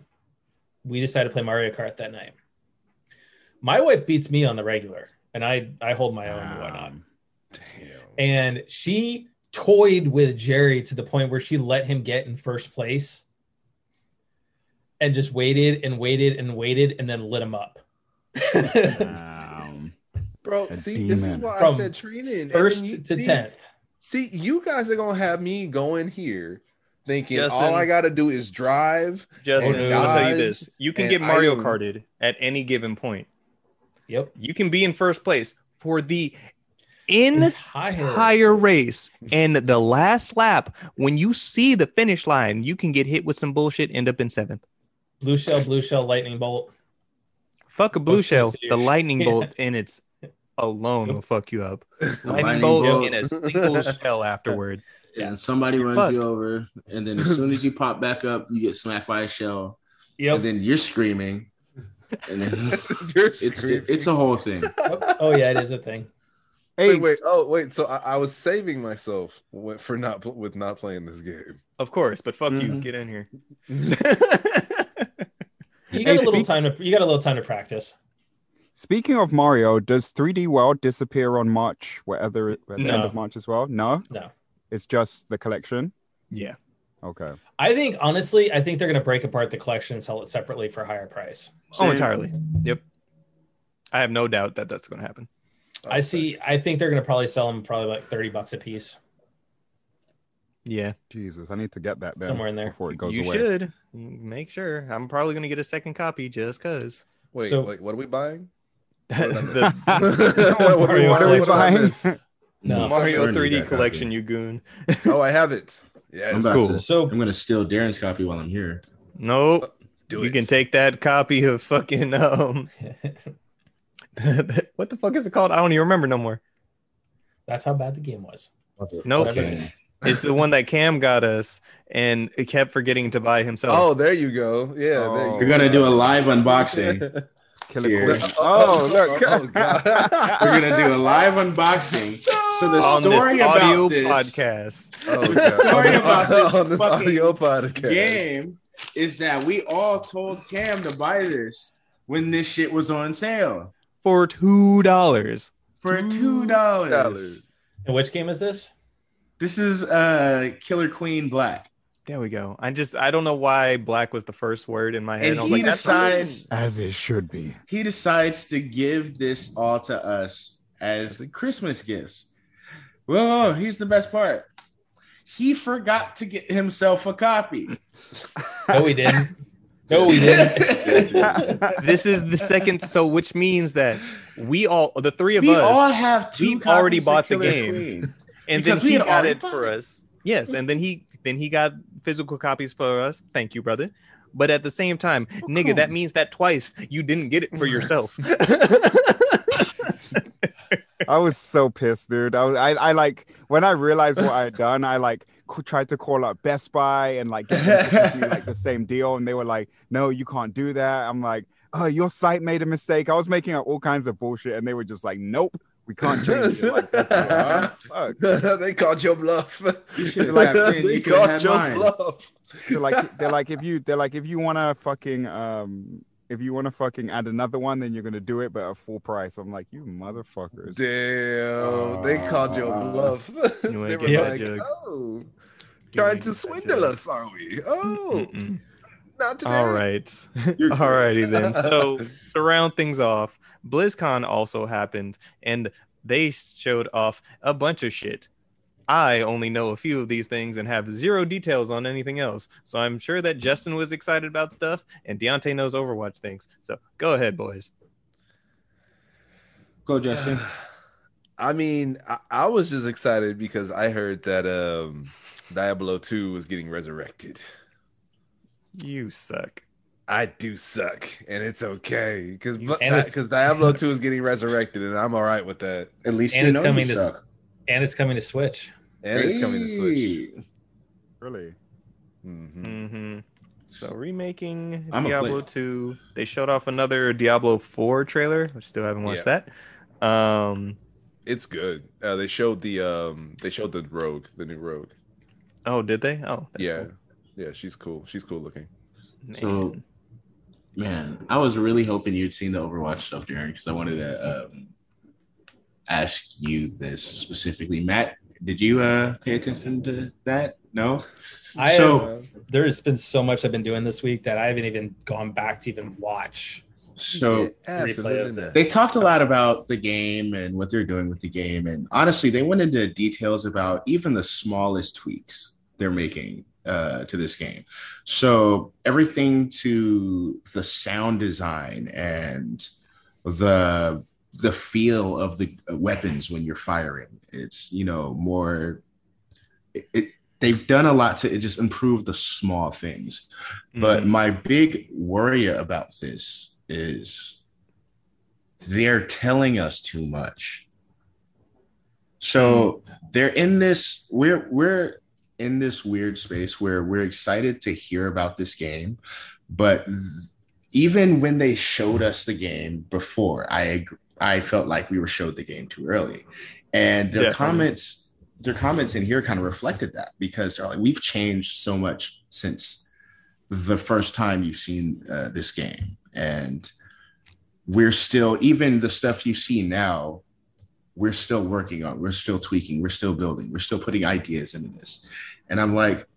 we decided to play Mario Kart that night. My wife beats me on the regular, and I I hold my own and whatnot. Damn. and she toyed with Jerry to the point where she let him get in first place and just waited and waited and waited and then lit him up. um, Bro, A see, this is demon. why I said training. And First you- to see- 10th. See, you guys are gonna have me going here thinking Justin. all I gotta do is drive. Justin, I'll tell you this: you can get Mario item. Karted at any given point. Yep. You can be in first place for the entire Entire. race, and the last lap, when you see the finish line, you can get hit with some bullshit, end up in seventh. Blue shell, blue shell, lightning bolt. Fuck a blue Most shell. The lightning shit. bolt in its alone will fuck you up. Lightning, lightning bolt, bolt. in a single shell afterwards. and somebody runs Fucked. you over, and then as soon as you pop back up, you get smacked by a shell, Yep. and then you're screaming, and then You're it's screaming. it's a whole thing. oh, oh yeah, it is a thing. Hey, Wait, wait, oh wait. So I, I was saving myself for not with not playing this game. Of course, but fuck you. Mhm. Get in here. You Hey, got a little speak- time to you got a little time to practice. speaking of Mario, does 3D World disappear on March, whatever at the end of March as well? No, No. it's just the collection. yeah. Okay. I think honestly, I think they're gonna break apart the collection and sell it separately for a higher price. Oh, entirely. Yep. I have no doubt that that's going to happen. I see. I think they're gonna probably sell them probably like thirty bucks a piece. Yeah, Jesus, I need to get that then Somewhere in there. before it goes you away. You should make sure. I'm probably going to get a second copy just because. Wait, So- wait, what are we buying? the what, what, what are we what did I buying? No. Mario 3D collection, copy. you goon. Oh, I have it. Yes. I'm Cool. to. So I'm gonna steal Darren's copy while I'm here. Nope. Do you it. can take that copy of fucking um. what the fuck is it called? I don't even remember no more. that's how bad the game was. Nope. Okay. It's the one that Cam got us, and it kept forgetting to buy himself. Oh, there you go. Yeah, there Oh. you We're go. gonna do a live unboxing. Killer Here. Oh, oh look. Oh, God. We're gonna do a live unboxing. So the on story this audio about this podcast. Oh, The story about this on this audio podcast. game is that we all told Cam to buy this when this shit was on sale for two dollars. for two dollars. Dollars. And which game is this? This is uh Killer Queen Black. There we go. I just I don't know why black was the first word in my head. And I was he like, decides As it should be. he decides to give this all to us as Christmas gifts. Well, here's the best part. He forgot to get himself a copy. No, he didn't. No, we didn't. this is the second. So which means that we all, the three of we us, all have 2 we've already bought the game. Queen. and because then we he had got it for it. us. Yes, and then he then he got physical copies for us. Thank you, brother. But at the same time, oh, nigga, that means that twice you didn't get it for yourself. I was so pissed, dude. I was, I, I like when I realized what I had done. I like c- tried to call up Best Buy and like get them to me like the same deal, and they were like, "No, you can't do that." I'm like, "Oh, your site made a mistake." I was making up all kinds of bullshit, and they were just like, "Nope, we can't change it." Like, that's it. They called your bluff. You should Like, tapped in. they You could have called your mine. bluff. They're like, they're like, if you, they're like, if you want to fucking, um, if you want to fucking add another one, then you're gonna do it, but at full price. I'm like, you motherfuckers. Damn, they called your Uh, bluff. You they ain't were get like, that oh, You trying to swindle jug. us, are we? Oh, Mm-mm. not today. All right. All righty then. So to round things off, BlizzCon also happened and they showed off a bunch of shit. I only know a few of these things and have zero details on anything else. So I'm sure that Justin was excited about stuff and Deontay knows Overwatch things. So go ahead, boys. Go, Justin. I mean, I, I was just excited because I heard that um Diablo 2 was getting resurrected. You suck. I do suck, and it's okay because because Diablo 2 is getting resurrected, and I'm all right with that. At least And you it's know coming you to- suck. and it's coming to Switch. And it's coming to Switch. Hey. Really? Mhm. Mm-hmm. So remaking I'm Diablo player. 2. They showed off another Diablo 4 trailer, I still haven't watched that. Um It's good. Uh, they showed the um they showed the rogue, the new rogue. oh, did they? Oh, that's yeah, cool. yeah, she's cool. She's cool looking. So, man, I was really hoping you'd seen the Overwatch stuff, Darren, because I wanted to um, ask you this specifically. Matt, did you uh, pay attention to that? No. I So- have, there's been so much I've been doing this week that I haven't even gone back to even watch. So Yeah, replay of not. they talked a lot about the game and what they're doing with the game, and honestly, they went into details about even the smallest tweaks they're making uh, to this game. So everything to the sound design and the the feel of the weapons when you're firing. It's you know more. It, it they've done a lot to just improve the small things. But Mhm. my big worry about this is they're telling us too much. So they're in this we're we're in this weird space where we're excited to hear about this game, but even when they showed us the game before, I I felt like we were showed the game too early. And their Definitely. comments their comments in here kind of reflected that because they're like we've changed so much since the first time you've seen uh, this game. And we're still even the stuff you see now we're still working on we're still tweaking we're still building we're still putting ideas into this. And i'm like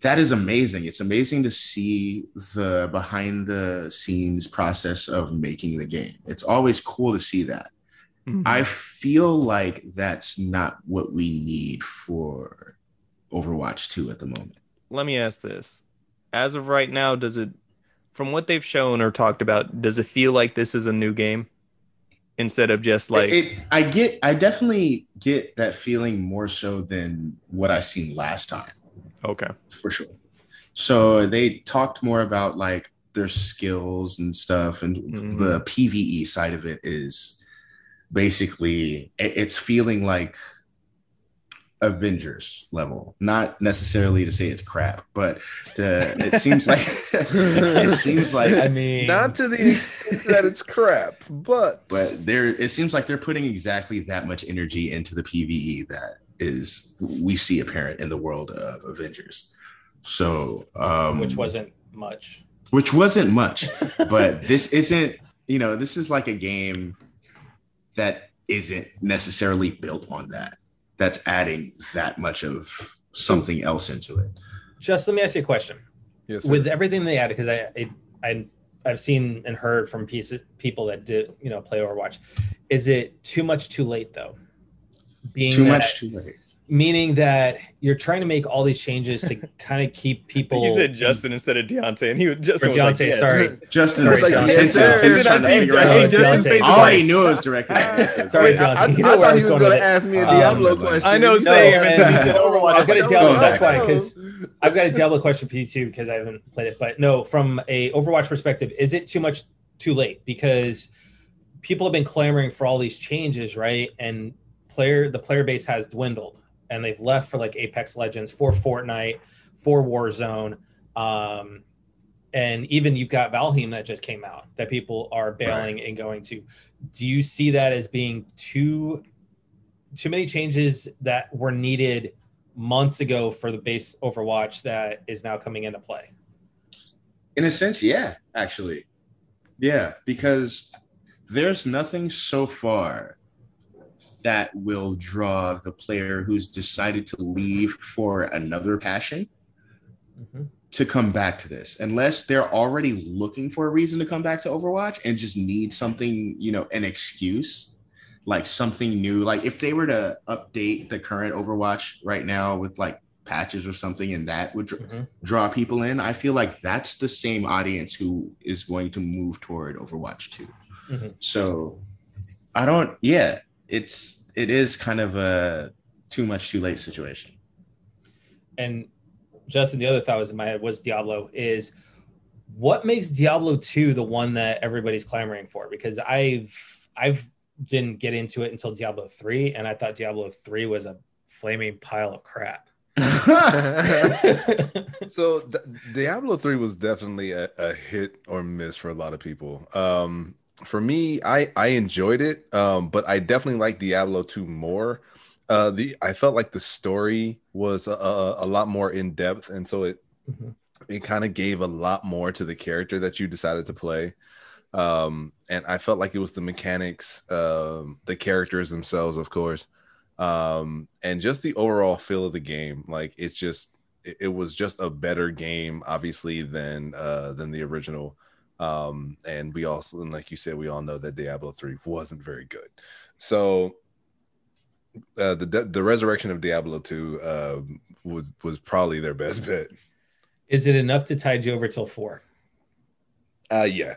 that is amazing. It's amazing to see the behind the scenes process of making the game. It's always cool to see that Mhm. I feel like that's not what we need for Overwatch 2 at the moment. let me ask this as of right now does it from what they've shown or talked about does it feel like this is a new game instead of just like it, I get, I definitely get that feeling more so than what I seen last time, okay for sure. So they talked more about like their skills and stuff, and Mhm. the PVE side of it is basically it's feeling like Avengers level. Not necessarily to say it's crap, but the, it seems like it seems like I mean, Not to the extent that it's crap, but but there it seems like they're putting exactly that much energy into the PVE that is we see apparent in the world of Avengers. So um which wasn't much. which wasn't much, but this isn't, you know, this is like a game that isn't necessarily built on that. That's adding that much of something else into it. Just let me ask you a question. Yes. With everything they added, because I, it, I I've seen and heard from piece, people that did you know play Overwatch. Is it too much too late though? Being Too that- much, too late. Meaning that you're trying to make all these changes to kind of keep people. You said Justin instead of Deontay, and he would Justin Or was like, Deontay, yes. sorry. Justin Sorry, like, John. yes, Yes, he was trying to I see- figure I out- see Justin's Deontay. face I is already knew it was directed at me. Sorry, Wait, John. I, I You know thought where I he was was going going to ask me a Um, Diablo question. I know, You same. and- And Overwatch. I've got a Like, Diablo. That's why, because I've got a Diablo question for you too, because I haven't played it. But no, from a Overwatch perspective, is it too much too late? Because people have been clamoring for all these changes, right? And player the player base has dwindled, and they've left for like Apex Legends, for Fortnite, for Warzone, um, and even you've got Valheim that just came out that people are bailing and going to. Do you see that as being too too many changes that were needed months ago for the base Overwatch that is now coming into play? In a sense, yeah, actually. Yeah, because there's nothing so far that will draw the player who's decided to leave for another passion to come back to this unless they're already looking for a reason to come back to Overwatch and just need something, you know, an excuse, like something new. Like if they were to update the current Overwatch right now with like patches or something and that would dr- Mhm. draw people in, I feel like that's the same audience who is going to move toward Overwatch 2. Mhm. So I don't yeah, it's it is kind of a too much too late situation. And Justin, the other thought was in my head was Diablo is what makes Diablo 2 the one that everybody's clamoring for? Because I've I've didn't get into it until Diablo 3, and I thought Diablo 3 was a flaming pile of crap. so D- Diablo 3 was definitely a, a hit or miss for a lot of people. Um, for me, I I enjoyed it, um, but I definitely like Diablo 2 more. Uh, the I felt like the story was a, a, a lot more in depth, and so it Mhm. it kind of gave a lot more to the character that you decided to play. Um, and I felt like it was the mechanics, um, the characters themselves, of course, um, and just the overall feel of the game. Like it's just it, it was just a better game, obviously, than uh than the original. Um, and we also, and like you said, we all know that Diablo 3 wasn't very good. So uh, the the resurrection of Diablo 2 uh, was was probably their best bet. Is it enough to tide you over till four? Uh, yeah,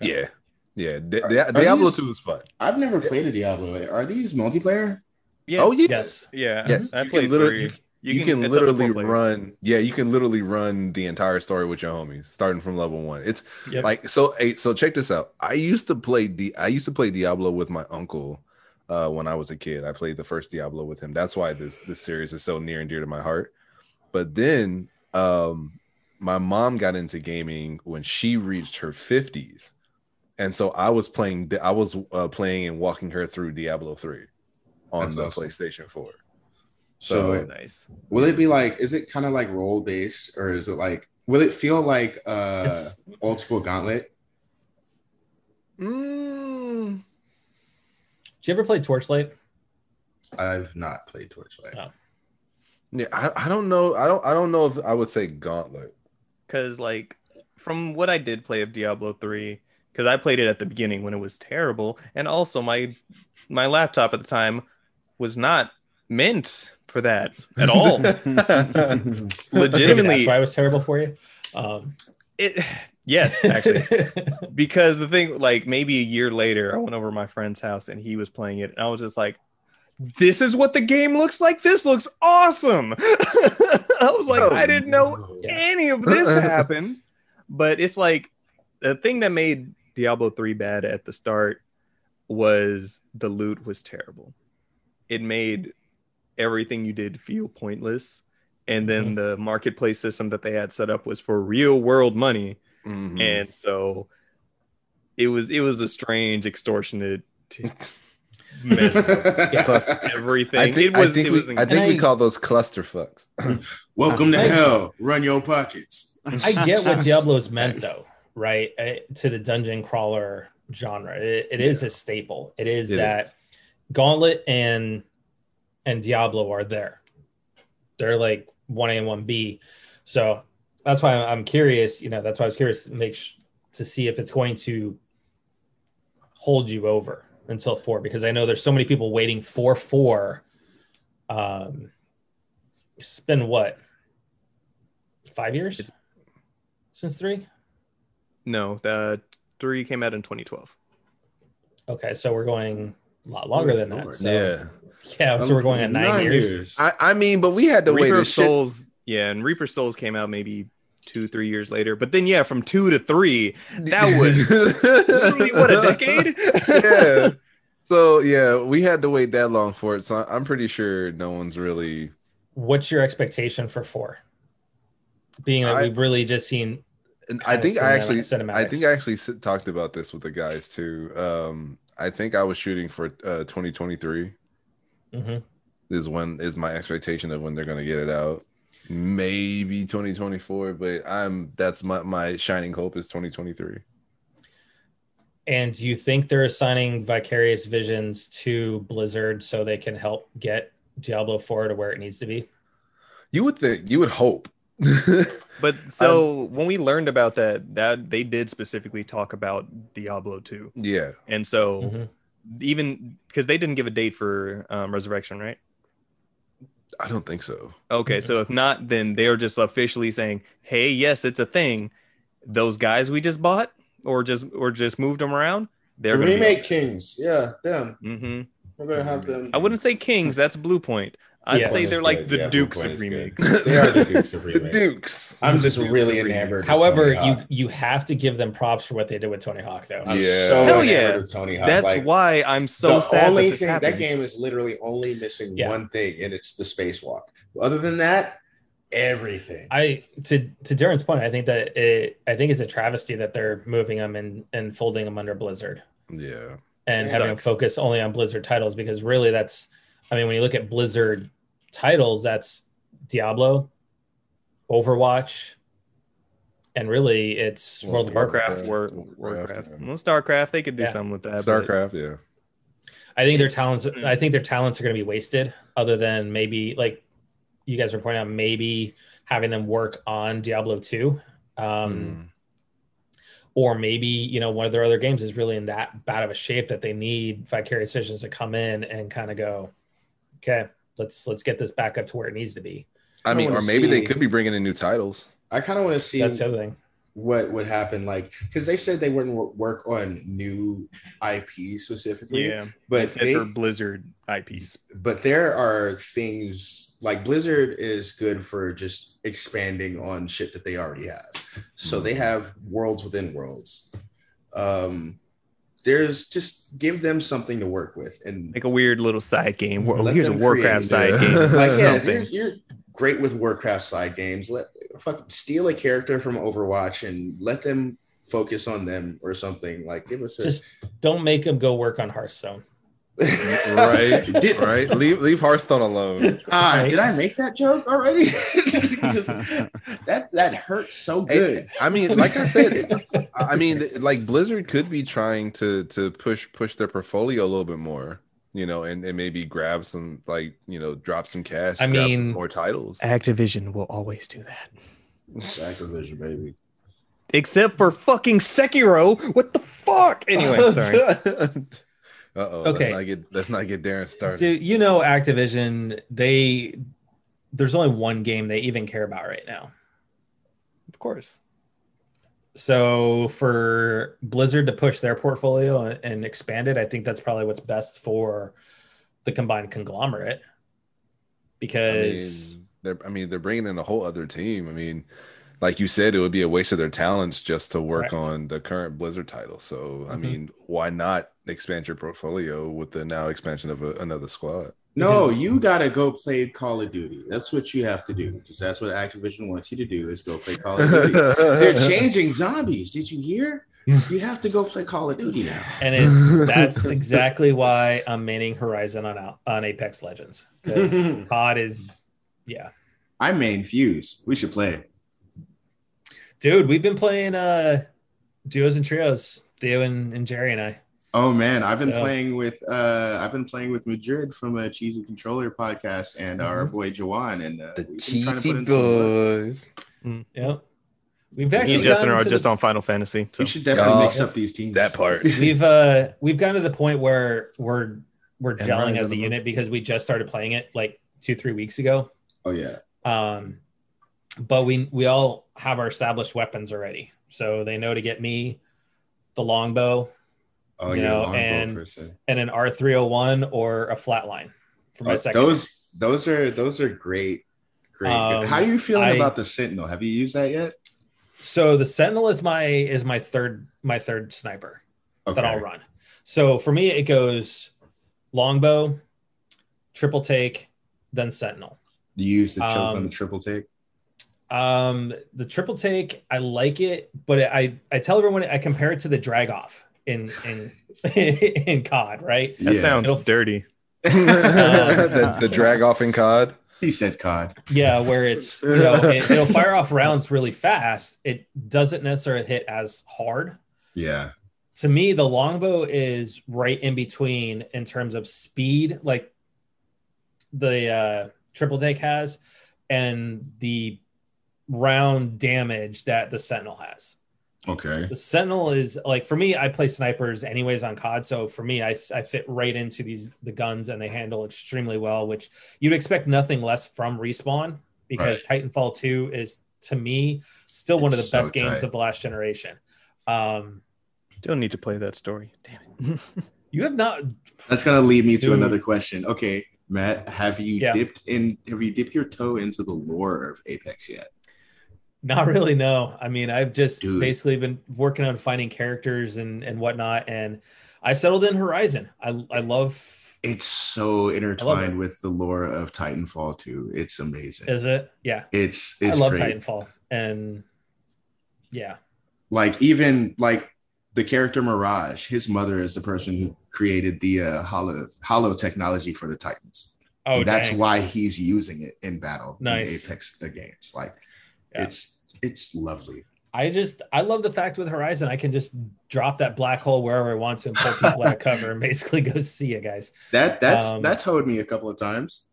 yeah, yeah. Di- Are- Di- are Diablo these- 2 was fun. I've never played a Diablo. Are these multiplayer? Yeah. Oh yeah, Yes. Yeah. yes. I You played literally, three. You, can, it's up to literally run. Yeah, you can literally run the entire story with your homies, starting from level one. It's Yep. like so. Hey, so check this out. I used to play the. I used to play Diablo with my uncle uh, when I was a kid. I played the first Diablo with him. That's why this this series is so near and dear to my heart. But then, um, my mom got into gaming when she reached her fifties, and so I was playing. I was uh, playing and walking her through Diablo three on That's the awesome. PlayStation Four. So, So- Nice. will it be like? Is it kind of like role based, or is it like? Will it feel like uh It's- old school Gauntlet? Mm, Did you ever play Torchlight? I've not played Torchlight. Oh. yeah, I, I don't know. I don't. I don't know if I would say Gauntlet. because like from what I did play of Diablo 3 because I played it at the beginning when it was terrible and also my my laptop at the time was not meant for that at all legitimately that's why it was terrible for you. Um, it yes actually because the thing like maybe a year later I went over to my friend's house and he was playing it and I was just like this is what the game looks like this looks awesome I was like Oh, I didn't know. Yeah. any of this happened. But it's like the thing that made Diablo 3 bad at the start was the loot was terrible. It made everything you did feel pointless. And then the marketplace system that they had set up was for real world money. Mhm. And so it was it was a strange extortionate mess of Yeah. Plus, everything. I think, it was I think, it we, I think we call those cluster fucks. Welcome to hell. Run your pockets. I get what Diablo's meant though, right? Uh, To the dungeon crawler genre, it, it is a staple. It is It that Gauntlet and and Diablo are there. They're like one A and one B. So that's why I'm curious. You know, that's why I was curious to make sh- to see if it's going to hold you over until four because I know there's so many people waiting for four. Um, it's been what five years It's- since three. No, the three came out in 2012. Okay, so we're going a lot longer than that. So, yeah. yeah. So we're going at nine, years. I, I mean, but we had to wait. Reaper a of shit- Souls, yeah, and Reaper Souls came out maybe two, three years later. But then, yeah, from two to three, that was literally what a decade. yeah. So yeah, we had to wait that long for it. So I'm pretty sure no one's really. What's your expectation for four? Being that I- we've really just seen And I Kinda think I actually, cinematics. I think I actually talked about this with the guys too. Um, I think I was shooting for uh, 2023 Mhm. is when is my expectation of when they're going to get it out. Maybe 2024, but I'm that's my my shining hope is 2023. And do you think they're assigning Vicarious Visions to Blizzard so they can help get Diablo 4 to where it needs to be? You would think, you would hope. But so when we learned about that, that they did specifically talk about Diablo 2. yeah, And so Mhm. Even because they didn't give a date for um, Resurrection, right? I don't think so. Okay, so if not, then they're just officially saying, "Hey, yes, it's a thing." Those guys we just bought, or just or just moved them around, they're The gonna remake Kings. Yeah, them. Mm-hmm. We're gonna have them. I wouldn't say kings. That's Bluepoint. I'd Yes. say they're like is the. Yeah, Dukes of Point is remake. They are the Dukes of the. Dukes. I'm just Dukes really of remake. enamored. However, Tony you Hawk. you have to give them props for what they did with Tony Hawk, though. I'm Yeah. so Hell enamored yeah. with Tony Hawk. That's like, why I'm so the sad only that this thing happened. that game is literally only missing Yeah. one thing, and it's the spacewalk. Other than that, everything. I to to Darren's point, I think that it I think it's a travesty that they're moving them and and folding them under Blizzard Yeah. and It having them sucks. focus only on Blizzard titles because really that's I mean when you look at Blizzard titles, that's Diablo, Overwatch, and really it's Well, World of Warcraft. Warcraft, Warcraft, Warcraft. yeah. Well, Starcraft, they could do Yeah. something with that. but- StarCraft, yeah. I think their talents. I think their talents are going to be wasted. Other than maybe like you guys were pointing out, maybe having them work on Diablo two, um, Mm. or maybe you know one of their other games is really in that bad of a shape that they need Vicarious Visions to come in and kind of go, okay, let's let's get this back up to where it needs to be. I I mean, or wanna maybe they could be bringing in new titles. I kind of want to see That's the other thing. what would happen, like because they said they wouldn't work on new IP specifically, Yeah, but except they, for Blizzard IPs. but there are things like Blizzard is good for just expanding on shit that they already have. So they have worlds within worlds. Um, there's just give them something to work with, and Like a weird little side game. Well, here's a Warcraft create- side Yeah. game. like yeah, something. you're, you're great with Warcraft side games. Let fucking steal a character from Overwatch and let them focus on them or something. Like give us a Just don't make them go work on Hearthstone. Right, Did, right. Leave leave Hearthstone alone. Ah, Right. did I make that joke already? Just, that that hurts so good. Hey, I mean, like I said, I mean, like Blizzard could be trying to to push push their portfolio a little bit more, you know, and, and maybe grab some like you know drop some cash. I grab some mean- more titles. Activision will always do that. Activision, baby. Except for fucking Sekiro. What the fuck? Anyway, sorry. Uh oh. Okay. Let's not get let's not get Darren started. Dude, you know Activision, they there's only one game they even care about right now. Of course. So for Blizzard to push their portfolio and, and expand it, I think that's probably what's best for the combined conglomerate. I Because mean, they're I mean they're bringing in a whole other team. I mean, like you said, it would be a waste of their talents just to work Correct. on the current Blizzard title. So I Mhm. mean, why not expand your portfolio with the now expansion of a, another squad? No, Because- you gotta go play Call of Duty. That's what you have to do. Because that's what Activision wants you to do is go play Call of Duty. They're changing zombies. Did you hear? You have to go play Call of Duty now. and it's that's exactly why I'm maining Horizon on on Apex Legends. Because COD is yeah. I main Fuse. We should play. Dude, we've been playing uh duos and trios, Theo and, and Jerry and I. Oh man, I've been So- playing with uh I've been playing with Madrid from a Cheesy Controller podcast and our boy Jawan and uh, The trying to cheesy put in some boys. Yep. We've Me actually and Justin are to just on Final Fantasy. So We should definitely Yeah. mix up these teams. That part. we've uh we've gotten to the point where we're we're And gelling as a unit because we just started playing it like two three weeks ago oh yeah. um but we we all have our established weapons already so they know to get me the longbow Oh You yeah. know, longbow and- person. and an r301 or a flatline for my Oh, second those those are those are great. Great. Um, How are you feeling I- about the Sentinel? Have you used that yet? so the sentinel is my is my third my third sniper Okay. that I'll run. So for me, it goes longbow, triple take, then sentinel. You use the choke on Um, the triple take. Um, the triple take, I like it, but I I tell everyone I compare it to the Dragunov in in in COD, right? that Yeah. sounds It'll- dirty. the, the Dragunov in COD. He said COD. Yeah, where it's you know it, it'll fire off rounds really fast. It doesn't necessarily hit as hard. Yeah. To me, the longbow is right in between in terms of speed, like the uh, triple take has, and the round damage that the sentinel has. Okay. The Sentinel is like for me. I play snipers anyways on COD, so for me, I, I fit right into these the guns and they handle extremely well. Which you'd expect nothing less from respawn because Titanfall Two is to me still one of the so best games of the last generation. Um, Don't need to play that story. Damn it. you have not That's gonna lead me to Dude. another question. Okay, Matt, have you Yeah. dipped in? Have you dipped your toe into the lore of Apex yet? Not really no. I mean, I've just Dude. basically been working on finding characters and and whatnot, and I settled in Horizon. I I love. It's so it. intertwined with the lore of Titanfall 2. It's amazing. Is it? Yeah, it's it's I love great. Titanfall, and yeah. Like even like the character Mirage, his mother is the person who created the uh, holo holo technology for the Titans. Oh, And that's dang. why he's using it in battle Nice. in Apex uh, games. Like Yeah. it's it's lovely. I just I love the fact with Horizon I can just drop that black hole wherever I want to and pull people out of cover and basically go see you guys. That that's Um, that's hoed me a couple of times.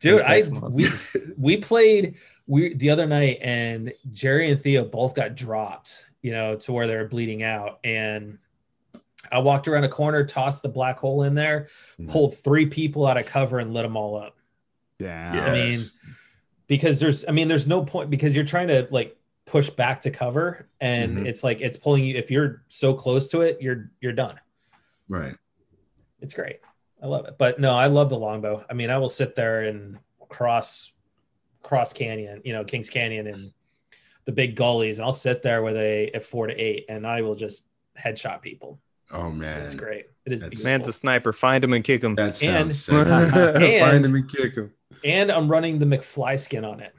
Dude, I we we played we the other night and Jerry and Theo both got dropped, you know, to where they were bleeding out and I walked around a corner, tossed the black hole in there, Mhm. pulled three people out of cover and lit them all up. Damn. I mean, because there's I mean there's no point because you're trying to like push back to cover and Mhm. it's like it's pulling you if you're so close to it you're you're done. right. It's great. I love it. But no, I love the longbow. I mean, I will sit there and cross cross canyon, you know, Kings Canyon and the big gullies and I'll sit there with a, a 4 to 8 and I will just headshot people. Oh man, It's great. It is That's- Man's a sniper. Find him and kick him. That And- sounds sexy. Find him and kick him. And I'm running the McFly skin on it.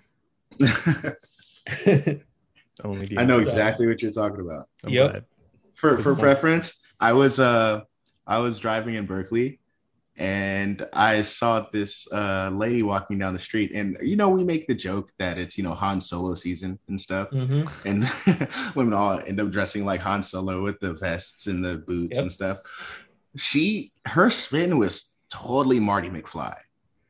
Only I know exactly what you're talking about. I'm Yep. glad. For Good for point. preference, I was uh I was driving in Berkeley and I saw this uh lady walking down the street and you know we make the joke that it's you know Han Solo season and stuff Mhm. and women all end up dressing like Han Solo with the vests and the boots Yep. and stuff. She her spin was totally Marty McFly.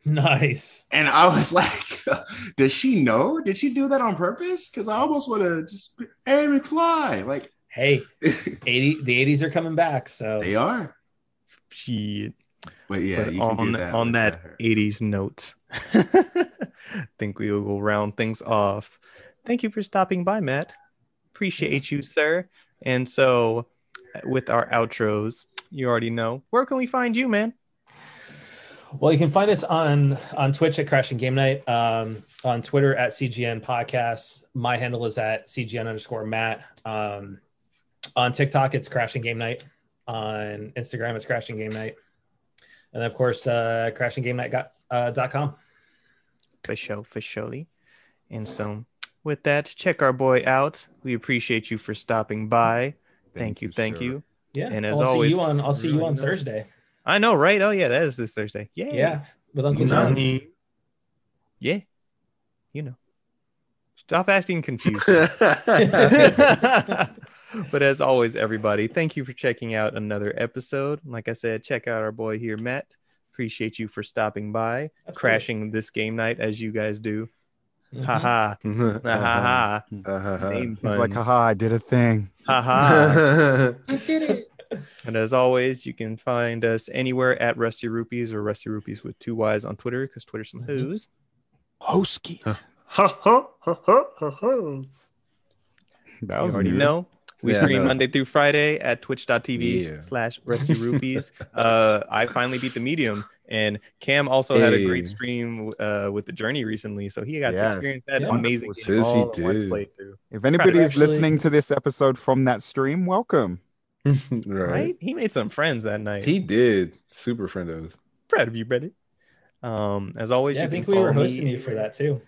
Nice. And I was like, does she know? Did she do that on purpose? Because I almost want to just, be, hey, McFly. Like, Hey, 80 the 80s are coming back, so they are. Shit. But yeah, but you can on do that on with that 80s note, I think we will round things off. Thank you for stopping by, Matt. Appreciate you, sir. And so, with our outros, you already know where can we find you, man? Well, you can find us on on Twitch at Crashing Game Night, um, on Twitter at CGN Podcasts. My handle is at CGN underscore Matt. Um, on TikTok, it's Crashing Game Night. On Instagram, it's Crashing Game Night. And of course, uh, crashinggamenight.com. Uh, dot com. For sure, for surely. And so, with that, check our boy out. We appreciate you for stopping by. Thank, you, thank sir. you. yeah, And as I'll always, see you on I'll see you on know. Thursday. I know, right? Oh yeah, that is this Thursday. Yay. Yeah, with Uncle You. Sam. Yeah. You know. Stop acting confused. but as always, everybody, thank you for checking out another episode. Like I said, check out our boy here, Matt. Appreciate you for stopping by, Absolutely. crashing this game night as you guys do. Mhm. Ha ha. Ha ha ha. He's like, puns. haha, I did a thing. Ha ha. I did it. And as always, you can find us anywhere at Rusty Rupees or Rusty Rupees with two Y's on Twitter because Twitter's some who's. Hoskies. Ha ha ha ha ha ha. That You was already new. know. We Yeah, stream no. Monday through Friday at twitch.tv Yeah. slash Rusty Rupees. uh, I finally beat the medium. And Cam also had a great stream uh, with the journey recently. So he got Yes. to experience that Yeah. amazing Says game he all one playthrough. If anybody is Actually- listening to this episode from that stream, welcome. right. Right? He made some friends that night. He did. Super friend of us. proud of you, brother. Um, as always, Yeah, I you think we were follow me- hosting you for that too.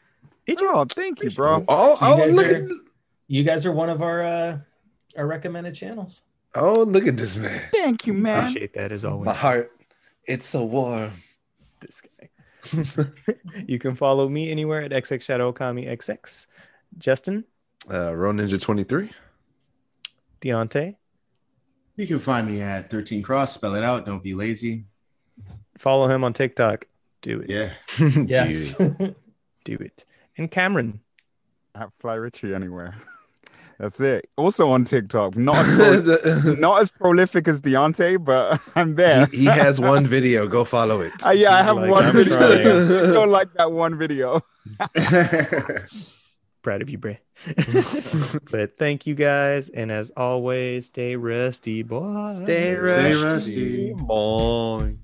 Did you? Oh, thank you, bro. Oh, You oh guys look are- at You guys are one of our uh, our recommended channels. oh look at this man. Thank you, man. Appreciate that as always. My heart, it's so warm. This guy. you can follow me anywhere at XX Shadow Kami XX. Justin, Uh, Ro Ninja 23. Deontay, You can find me at 13 Cross. Spell it out. Don't be lazy. follow him on TikTok. Do it. Yeah. Yes. Do it. And Cameron. At Fly Richie anywhere. That's it. Also on TikTok. Not as, pro- not as prolific as Deontay, but I'm there. he, he has one video. Go follow it. Uh, yeah, I have Like, one I'm video. trying. Don't like that one video. Proud of you, Bray. but thank you guys. And as always, stay rusty, boy. Stay Stay rusty. Boy.